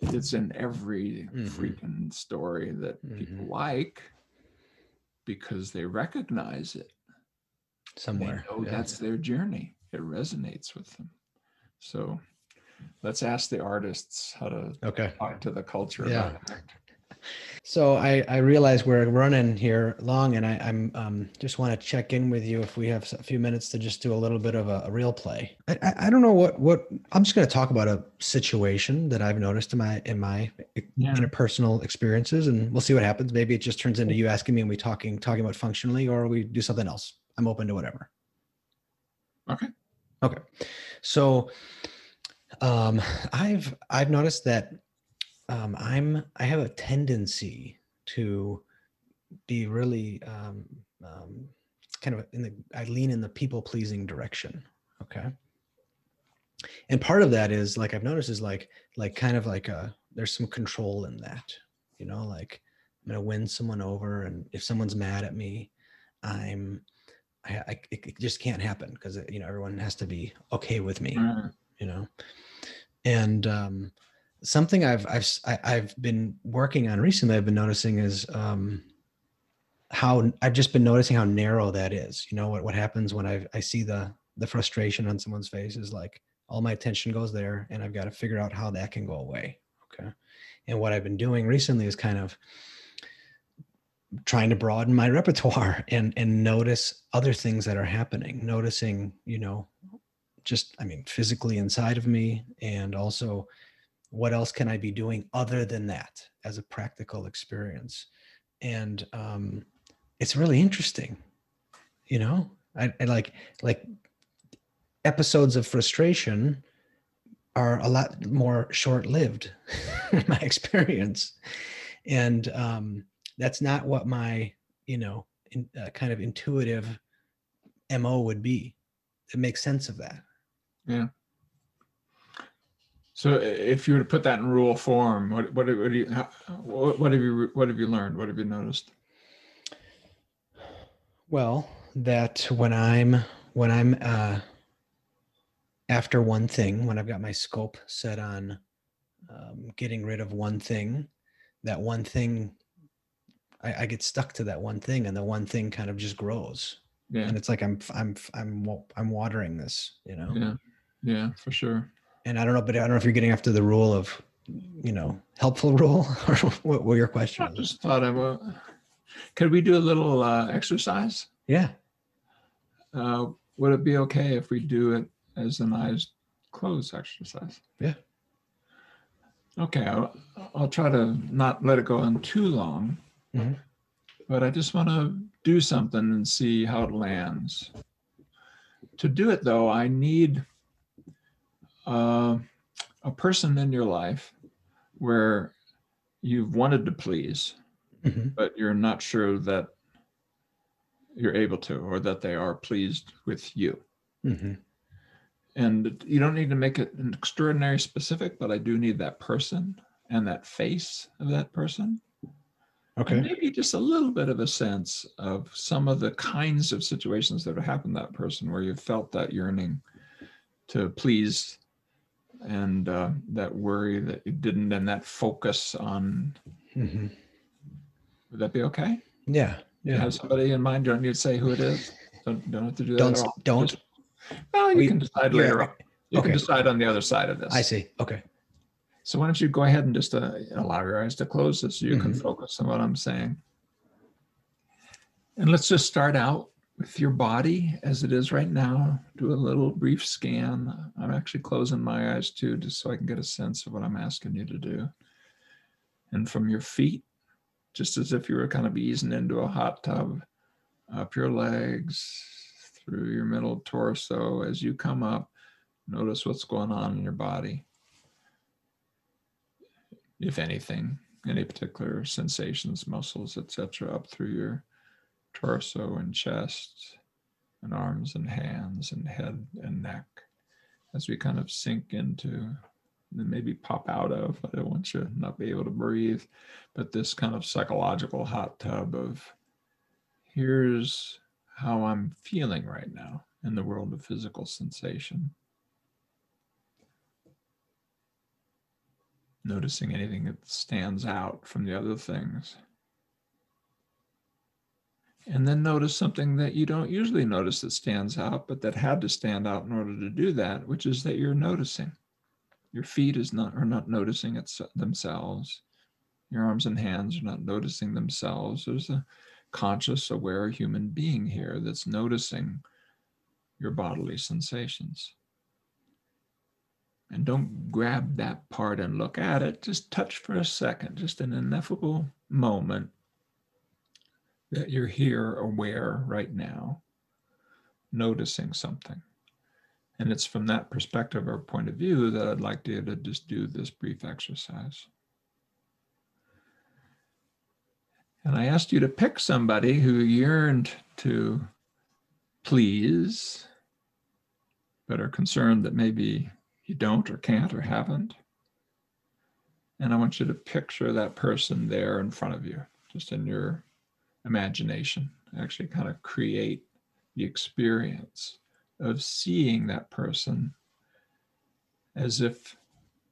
it's in every
Mhm.
freaking story that people
Mhm.
like because they recognize it.
somewhere.
They know
yeah.
that's their journey. It resonates with them. So let's ask the artists how to
okay.
talk to the culture
Yeah.
about it.
So I, I realize we're running here long, and I, I'm um, just want to check in with you if we have a few minutes to just do a little bit of a, a real play. I, I, I don't know what what I'm just going to talk about a situation that I've noticed in my in my
Yeah.
interpersonal experiences, and we'll see what happens. Maybe it just turns into you asking me and we talking talking about functionally, or we do something else. I'm open to whatever.
Okay.
Okay. So um I've I've noticed that um I'm I have a tendency to be really um, um kind of in the I lean in the people pleasing direction. Okay. And part of that is like I've noticed is like like kind of like a there's some control in that, you know, like I'm gonna win someone over and if someone's mad at me, I'm I, I it it just can't happen because you know everyone has to be okay with me
Right.
you know and um something i've i've I've been working on recently i've been noticing is um how i've just been noticing how narrow that is. You know what what happens when i i see the the frustration on someone's face is like all my attention goes there and i've got to figure out how that can go away okay? And what i've been doing recently is kind of trying to broaden my repertoire and and notice other things that are happening noticing you know just i mean physically inside of me and also what else can i be doing other than that as a practical experience? And um it's really interesting you know? I, I like like episodes of frustration are a lot more short-lived in my experience. And um that's not what my you know in, uh, kind of intuitive mo would be. It makes sense of that
So if you were to put that in rule form, what what, what do you how, what, what have you what have you learned? What have you noticed?
Well, that when I'm when I'm uh after one thing, when I've got my scope set on um, getting rid of one thing, that one thing I, I get stuck to that one thing, and the one thing kind of just grows,
Yeah,
and it's like I'm I'm I'm I'm watering this, you know.
yeah, yeah, for sure.
And I don't know, but I don't know if you're getting after the rule of, you know, helpful rule or what, what your question
I just thought I would. Could we do a little uh, exercise?
Yeah.
Uh, would it be okay if we do it as an eyes closed exercise?
Yeah.
Okay, I'll, I'll try to not let it go on too long,
Mhm.
but I just want to do something and see how it lands. To do it, though, I need uh, a person in your life where you've wanted to please,
Mhm.
but you're not sure that you're able to or that they are pleased with you.
Mhm.
And you don't need to make it an extraordinary specific, but I do need that person and that face of that person. And
Okay.
maybe just a little bit of a sense of some of the kinds of situations that have happened to that person where you felt that yearning to please and uh, that worry that you didn't and that focus on
Mhm.
would that be okay?
Yeah.
You
Yeah.
have somebody in mind, don't need to say who it is. Don't, don't have to do that.
Don't don't.
Just- well, you
We-
can decide later on. You
okay.
can decide on the other side of this.
I see. Okay.
So why don't you go ahead and just uh, allow your eyes to close so you can
Mhm.
focus on what I'm saying. And let's just start out with your body as it is right now. Do a little brief scan. I'm actually closing my eyes too, just so I can get a sense of what I'm asking you to do. And from your feet, just as if you were kind of easing into a hot tub, up your legs, through your middle torso. As you come up, notice what's going on in your body if anything, any particular sensations, muscles, etc., up through your torso and chest and arms and hands and head and neck. as we kind of sink into and maybe pop out of. I don't want you to not be able to breathe, but this kind of psychological hot tub of here's how I'm feeling right now in the world of physical sensation. Noticing anything that stands out from the other things. And then notice something that you don't usually notice that stands out, but that had to stand out in order to do that, which is that you're noticing. Your feet is not are not noticing it themselves. Your arms and hands are not noticing themselves. There's a conscious, aware human being here that's noticing your bodily sensations. And don't grab that part and look at it. Just touch for a second, just an ineffable moment that you're here aware right now, noticing something. And it's from that perspective or point of view that I'd like you to just do this brief exercise. And I asked you to pick somebody who yearned to please, but are concerned that maybe you don't or can't or haven't. And I want you to picture that person there in front of you, just in your imagination. Actually, kind of create the experience of seeing that person as if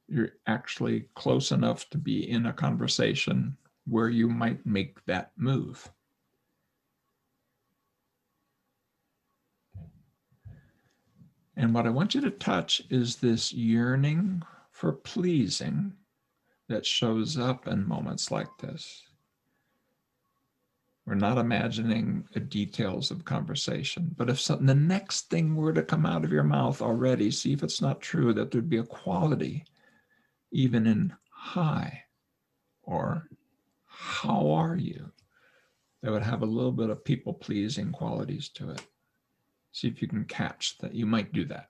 you're actually close enough to be in a conversation where you might make that move. And what I want you to touch is this yearning for pleasing that shows up in moments like this. We're not imagining the details of conversation. But if something, the next thing were to come out of your mouth already, see if it's not true that there'd be a quality, even in hi or how are you, that would have a little bit of people pleasing qualities to it. See if you can catch that. You might do that.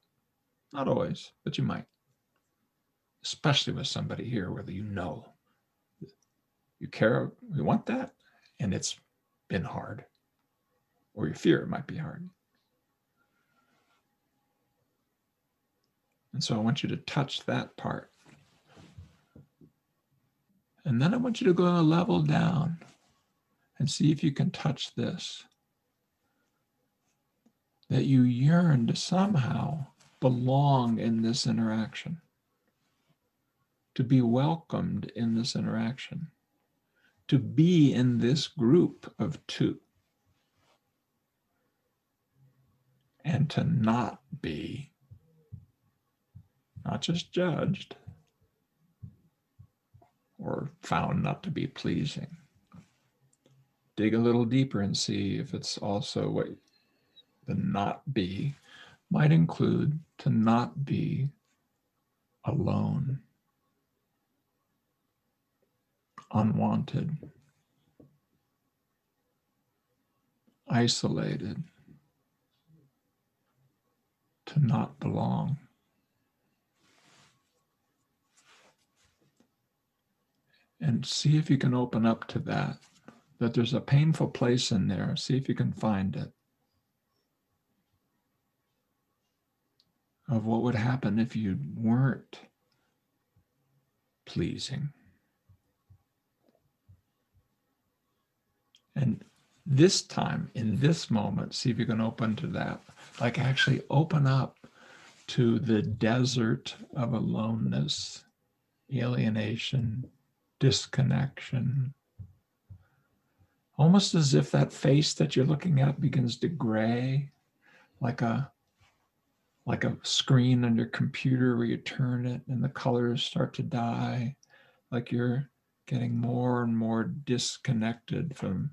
Not always, but you might. Especially with somebody here, whether you know you care, you want that, and it's been hard, or you fear it might be hard. And so I want you to touch that part. And then I want you to go a level down and see if you can touch this. That you yearn to somehow belong in this interaction, to be welcomed in this interaction to be in this group of two. And to not be. Not just judged. Or found not to be pleasing. Dig a little deeper and see if it's also what the not be might include to not be alone unwanted, isolated, to not belong. And see if you can open up to that, that there's a painful place in there. See if you can find it. Of what would happen if you weren't pleasing. And this time, in this moment, see if you can open to that. Like actually open up to the desert of aloneness, alienation, disconnection. Almost as if that face that you're looking at begins to gray, like a like a screen on your computer where you turn it and the colors start to die, like you're getting more and more disconnected from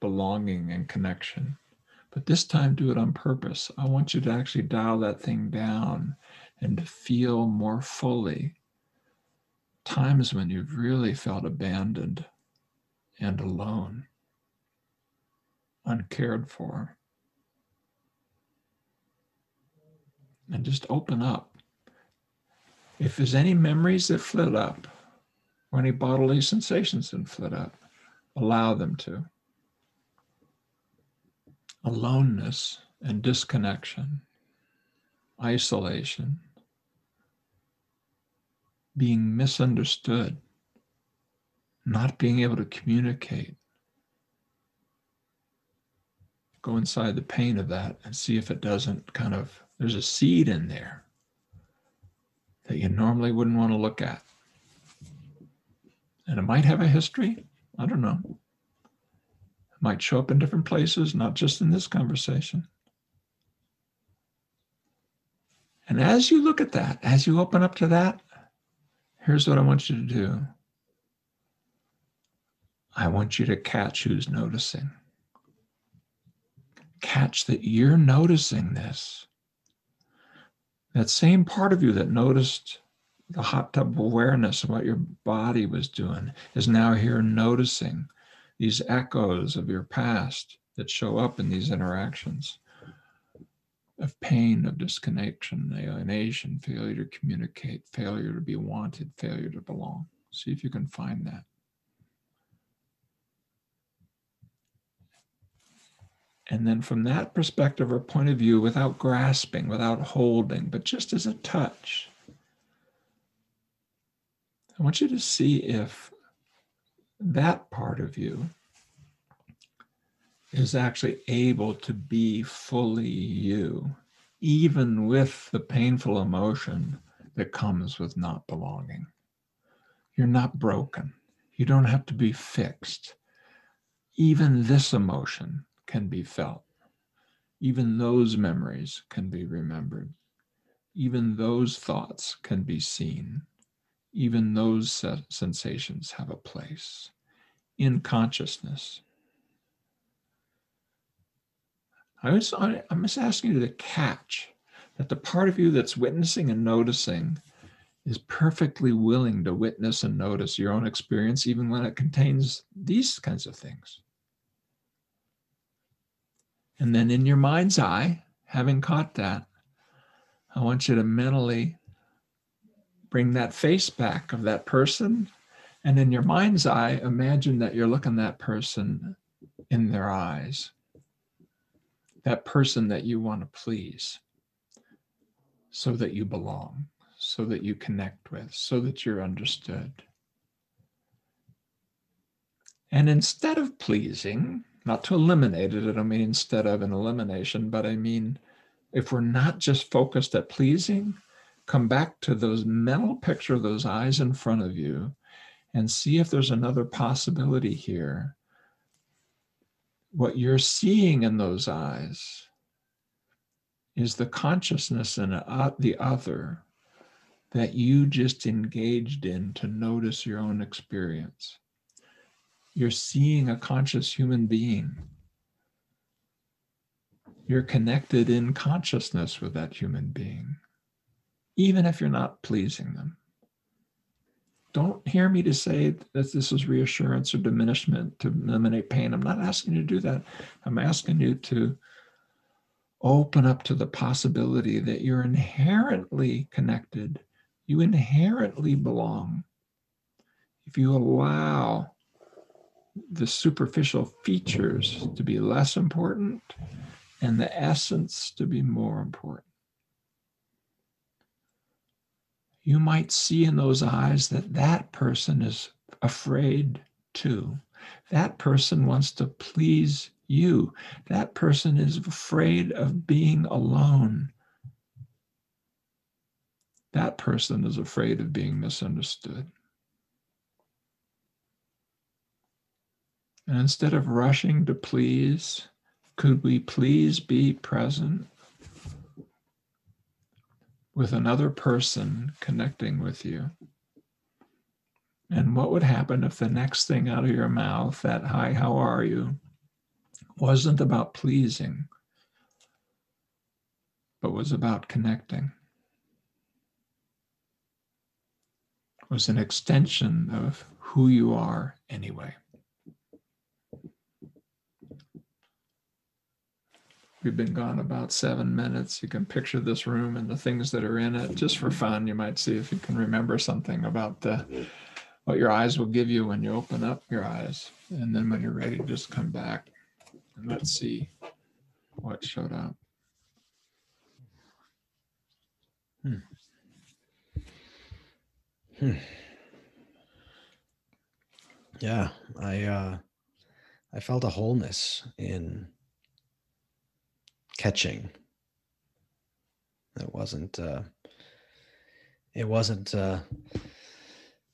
belonging and connection. But this time, do it on purpose. I want you to actually dial that thing down and to feel more fully times when you've really felt abandoned and alone, uncared for. And just open up. If there's any memories that flit up, or any bodily sensations that flit up, allow them to aloneness and disconnection. isolation, being misunderstood, not being able to communicate. Go inside the pain of that and see if it doesn't kind of, there's a seed in there that you normally wouldn't want to look at. And it might have a history. I don't know. Might show up in different places, not just in this conversation. And as you look at that, as you open up to that, here's what I want you to do I want you to catch who's noticing. Catch that you're noticing this. That same part of you that noticed the hot tub awareness of what your body was doing is now here noticing these echoes of your past that show up in these interactions of pain, of disconnection, alienation, failure to communicate, failure to be wanted, failure to belong. See if you can find that. And then from that perspective or point of view, without grasping, without holding, but just as a touch, I want you to see if that part of you is actually able to be fully you, even with the painful emotion that comes with not belonging. You're not broken. You don't have to be fixed. Even this emotion can be felt. Even those memories can be remembered. Even those thoughts can be seen. Even those sensations have a place in consciousness. I was, I'm just asking you to catch that the part of you that's witnessing and noticing is perfectly willing to witness and notice your own experience, even when it contains these kinds of things. And then in your mind's eye, having caught that, I want you to mentally bring that face back of that person. And in your mind's eye, imagine that you're looking that person in their eyes, that person that you want to please, so that you belong, so that you connect with, so that you're understood. And instead of pleasing, not to eliminate it, I don't mean instead of an elimination, but I mean if we're not just focused at pleasing, come back to those mental picture, those eyes in front of you, and see if there's another possibility here. What you're seeing in those eyes is the consciousness in uh, the other that you just engaged in to notice your own experience you're seeing a conscious human being. You're connected in consciousness with that human being, even if you're not pleasing them. Don't hear me to say that this is reassurance or diminishment to eliminate pain. I'm not asking you to do that. I'm asking you to open up to the possibility that you're inherently connected. You inherently belong. If you allow the superficial features to be less important and the essence to be more important. You might see in those eyes that that person is afraid too. That person wants to please you. That person is afraid of being alone. That person is afraid of being misunderstood. And instead of rushing to please, could we please be present with another person connecting with you? And what would happen if the next thing out of your mouth, that hi, how are you, wasn't about pleasing, but was about connecting? Was an extension of who you are anyway. We've been gone about seven minutes. You can picture this room and the things that are in it just for fun. You might see if you can remember something about the, what your eyes will give you when you open up your eyes. And then when you're ready, just come back and let's see what showed up.
Hmm. Hmm. Yeah, I uh I felt a wholeness in catching. It wasn't uh it wasn't uh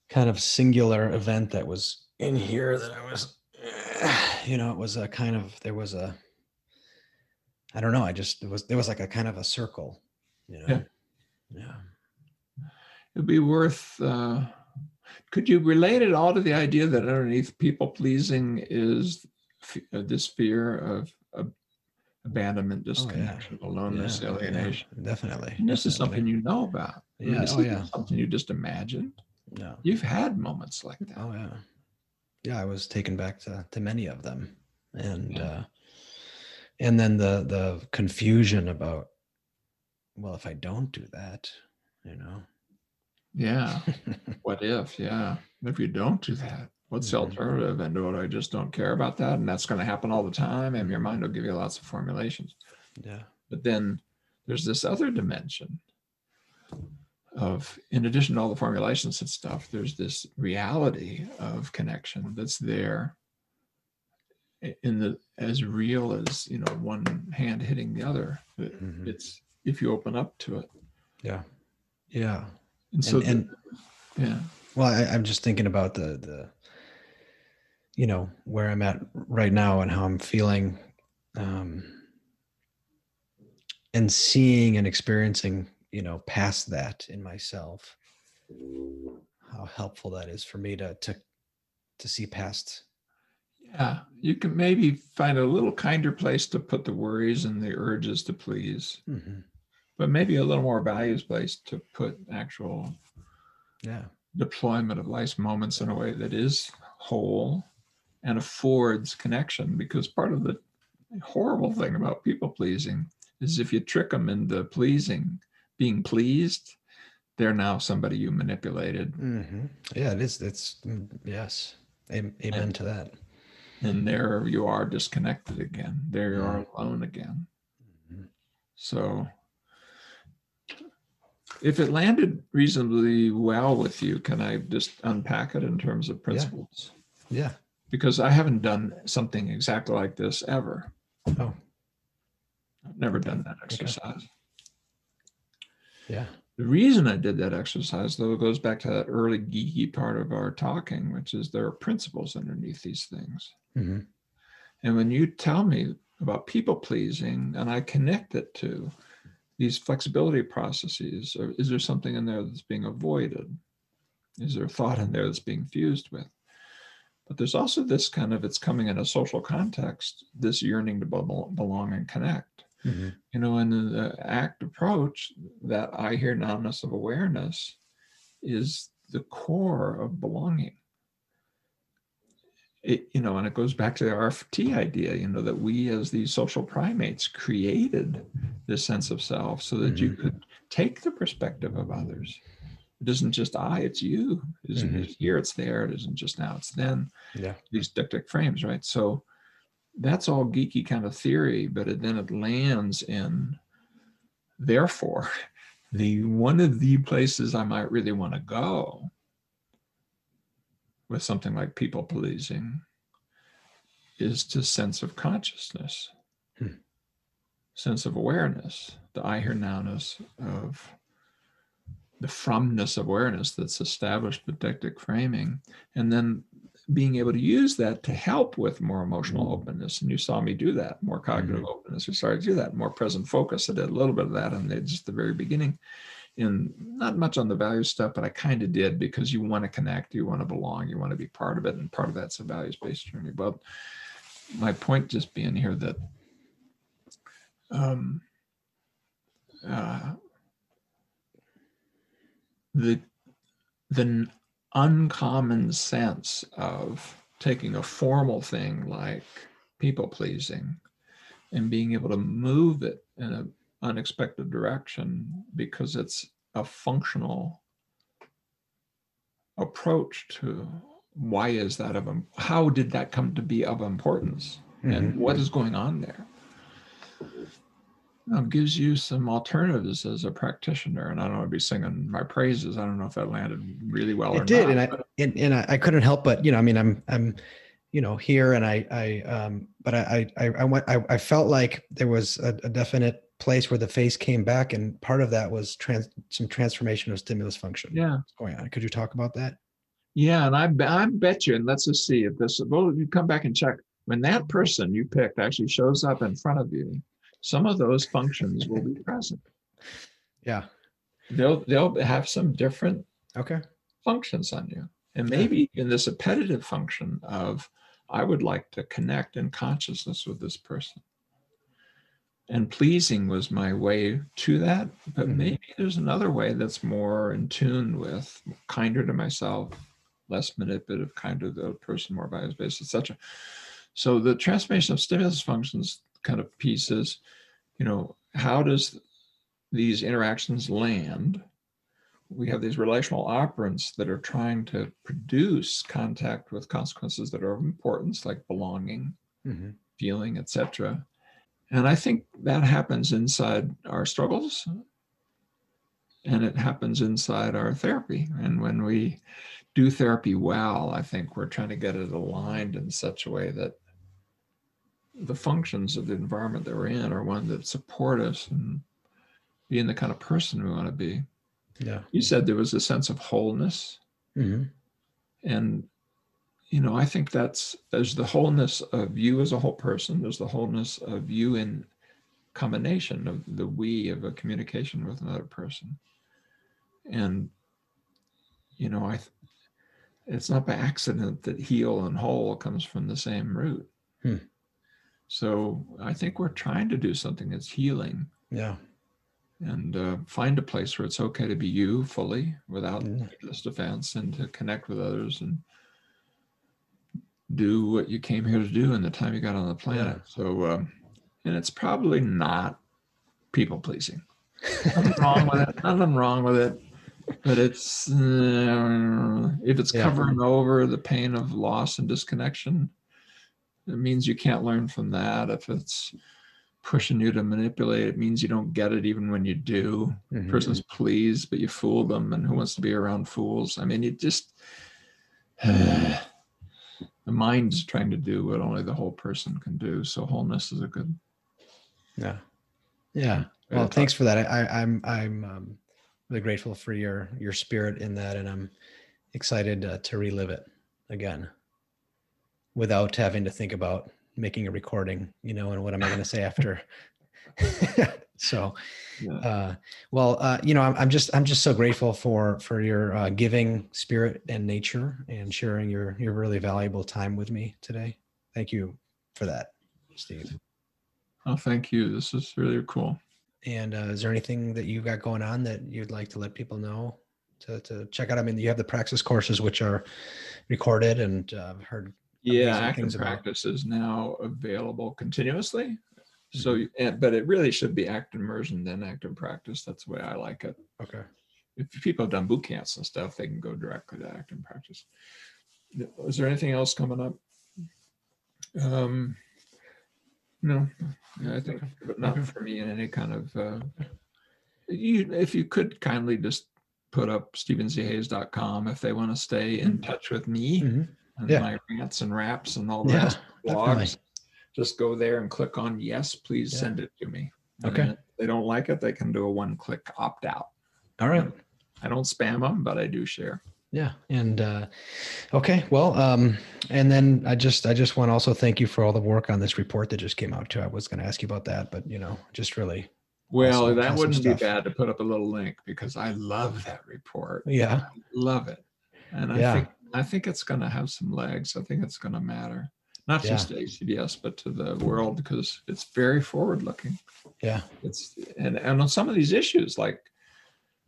kind of singular event that was in here that I was you know, it was a kind of there was a I don't know, I just it was there was like a kind of a circle, you know.
Yeah.
Yeah.
It'd be worth. Uh, could you relate it all to the idea that underneath people pleasing is uh, this fear of abandonment, disconnection, aloneness,
Oh, Yeah, yeah,
alienation?
definitely.
And this is something you know about. I mean,
Yeah,
this
oh, yeah.
something you just imagined.
No.
You've had moments like that.
Oh yeah. Yeah, I was taken back to to many of them. And
Yeah.
uh and then the the confusion about well, if I don't do that, you know.
Yeah. What if? Yeah. If you don't do that, what's the
Mhm.
alternative? And what I just don't care about that, and that's going to happen all the time. And your mind will give you lots of formulations.
yeah.
But then there's this other dimension of, in addition to all the formulations and stuff, there's this reality of connection that's there in the as real as you know one hand hitting the other.
Mhm.
It's if you open up to it.
Yeah. Yeah.
And so,
And, and
yeah,
well, I, I'm just thinking about the the you know where I'm at right now and how I'm feeling um and seeing and experiencing, you know, past that in myself. How helpful that is for me to to to see past
yeah, you can maybe find a little kinder place to put the worries and the urges to please,
Mhm.
but maybe a little more values place to put actual
Yeah.
deployment of life's moments in a way that is whole and affords connection because part of the horrible thing about people pleasing is if you trick them into pleasing being pleased they're now somebody you manipulated
hmm Yeah, it is. It's mm, yes. Am- Amen to that.
and there you are disconnected again there you are alone again
Mhm.
so if it landed reasonably well with you can i just unpack it in terms of principles
Yeah.
Because I haven't done something exactly like this ever.
Oh,
I've never done that exercise.
yeah.
The reason I did that exercise, though, goes back to that early geeky part of our talking, which is there are principles underneath these things.
hmm
And when you tell me about people pleasing and I connect it to these flexibility processes, or is there something in there that's being avoided? Is there a thought in there that's being fused with? But there's also this kind of it's coming in a social context, this yearning to belong and connect.
hmm
You know, in the ACT approach, that I hear nowness of awareness is the core of belonging it, you know, and it goes back to the RFT idea, you know, that we as these social primates created this sense of self so that you could take the perspective of others. It isn't just I, it's you. It isn't
Mhm.
just here, it's there. It isn't just now, it's then.
Yeah.
These deictic frames, right? So that's all geeky kind of theory, but it, then it lands in, therefore, the one of the places I might really want to go with something like people pleasing is to sense of consciousness,
Hmm.
sense of awareness, the I hear nowness of the fromness of awareness that's established with deictic framing, and then being able to use that to help with more emotional openness. And you saw me do that, more cognitive openness. We started to do that, more present focus. I did a little bit of that in the, just the very beginning and not much on the value stuff, but I kind of did because you want to connect, you want to belong, you want to be part of it, and part of that's a values-based journey. But my point just being here that um, uh, the the uncommon sense of taking a formal thing like people pleasing and being able to move it in an unexpected direction because it's a functional approach to why is that of how did that come to be of importance and mm-hmm. what is going on there know, gives you some alternatives as a practitioner. And I don't want to be singing my praises. I don't know if that landed really well.
It did, not, and I and, and I, I couldn't help but you know, I mean, I'm I'm you know here and I I um but I I I went I, I felt like there was a, a definite place where the face came back, and part of that was trans some transformation of stimulus function.
Yeah,
going on. Could you talk about that?
Yeah, and I I bet you, and let's just see if this. Well, you come back and check when that person you picked actually shows up in front of you some of those functions will be present.
Yeah.
They'll they'll have some different
okay
functions on you. And maybe in this appetitive function of I would like to connect in consciousness with this person. And pleasing was my way to that. But mm-hmm. maybe there's another way that's more in tune with kinder to myself, less manipulative, kinder to the person, more values based, etc. So the transformation of stimulus functions kind of pieces you know how does these interactions land? We have these relational operants that are trying to produce contact with consequences that are of importance like belonging mm-hmm. feeling etc and i think that happens inside our struggles and it happens inside our therapy. And when we do therapy well i think we're trying to get it aligned in such a way that the functions of the environment that we're in are one that support us and being the kind of person we want to be.
Yeah.
You said there was a sense of wholeness. Mm-hmm. And, you know, I think that's there's the wholeness of you as a whole person, there's the wholeness of you in combination of the we of a communication with another person. And, you know, I, it's not by accident that heal and whole comes from the same root. Hmm. So I think we're trying to do something that's healing.
Yeah.
And uh, find a place where it's okay to be you fully without mm. this defense and to connect with others and do what you came here to do in the time you got on the planet. Yeah. So, um, and it's probably not people pleasing. Nothing wrong with it. Nothing wrong with it. But it's uh, if it's yeah. covering over the pain of loss and disconnection, it means you can't learn from that. If it's pushing you to manipulate, it means you don't get it even when you do. Mm-hmm. Person's pleased, but you fool them, and who wants to be around fools? I mean, you just uh, the mind's trying to do what only the whole person can do. So wholeness is a good.
Yeah, yeah. Well, thanks for that. I, I'm I'm um, really grateful for your your spirit in that, and I'm excited uh, to relive it again without having to think about making a recording, you know, and what am I going to say after? so, uh, well, uh, you know, I'm, I'm just, I'm just so grateful for, for your uh, giving spirit and nature and sharing your, your really valuable time with me today. Thank you for that, Steve.
Oh, thank you. This is really cool.
And uh, is there anything that you've got going on that you'd like to let people know to, to check out? I mean, you have the praxis courses, which are recorded and uh, I've heard
yeah active practice is now available continuously. So mm-hmm. but it really should be ACT Immersion then active practice. That's the way i like it.
Okay.
If people have done boot camps and stuff they can go directly to active practice. Is there anything else coming up? Um no. I think but not for me in any kind of uh you if you could kindly just put up stevenchayes.com if they want to stay in mm-hmm. touch with me. Mm-hmm and yeah. my rants and raps and all that yeah, blogs. Definitely. Just go there and click on yes, please yeah. send it to me.
Okay. And if
they don't like it, they can do a one click opt out.
All right.
I don't spam them, but I do share.
Yeah. And uh, okay. Well, um, and then I just I just want to also thank you for all the work on this report that just came out too. I was going to ask you about that, but you know, just really
well, awesome, that awesome wouldn't stuff. be bad to put up a little link because I love that report.
Yeah.
I love it. And I yeah. think I think it's going to have some legs. I think it's going to matter, not yeah. just to ACBS, but to the world because it's very forward looking.
Yeah.
It's and, and on some of these issues like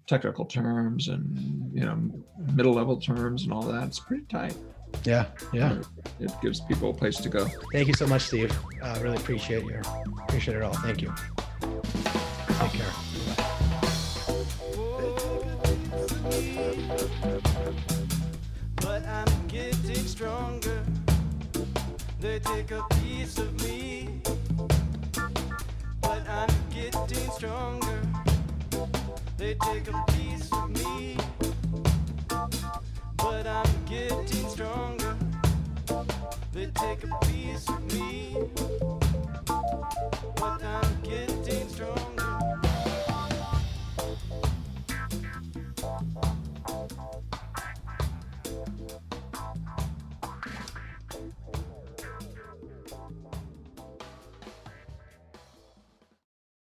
technical terms and you know middle level terms and all that, it's pretty tight.
Yeah, yeah.
It gives people a place to go.
Thank you so much, Steve. I uh, really appreciate your appreciate it all. Thank you. Take care. Stronger. They take a piece of me,
but I'm getting stronger. They take a piece of me, but I'm getting stronger. They take a piece of me.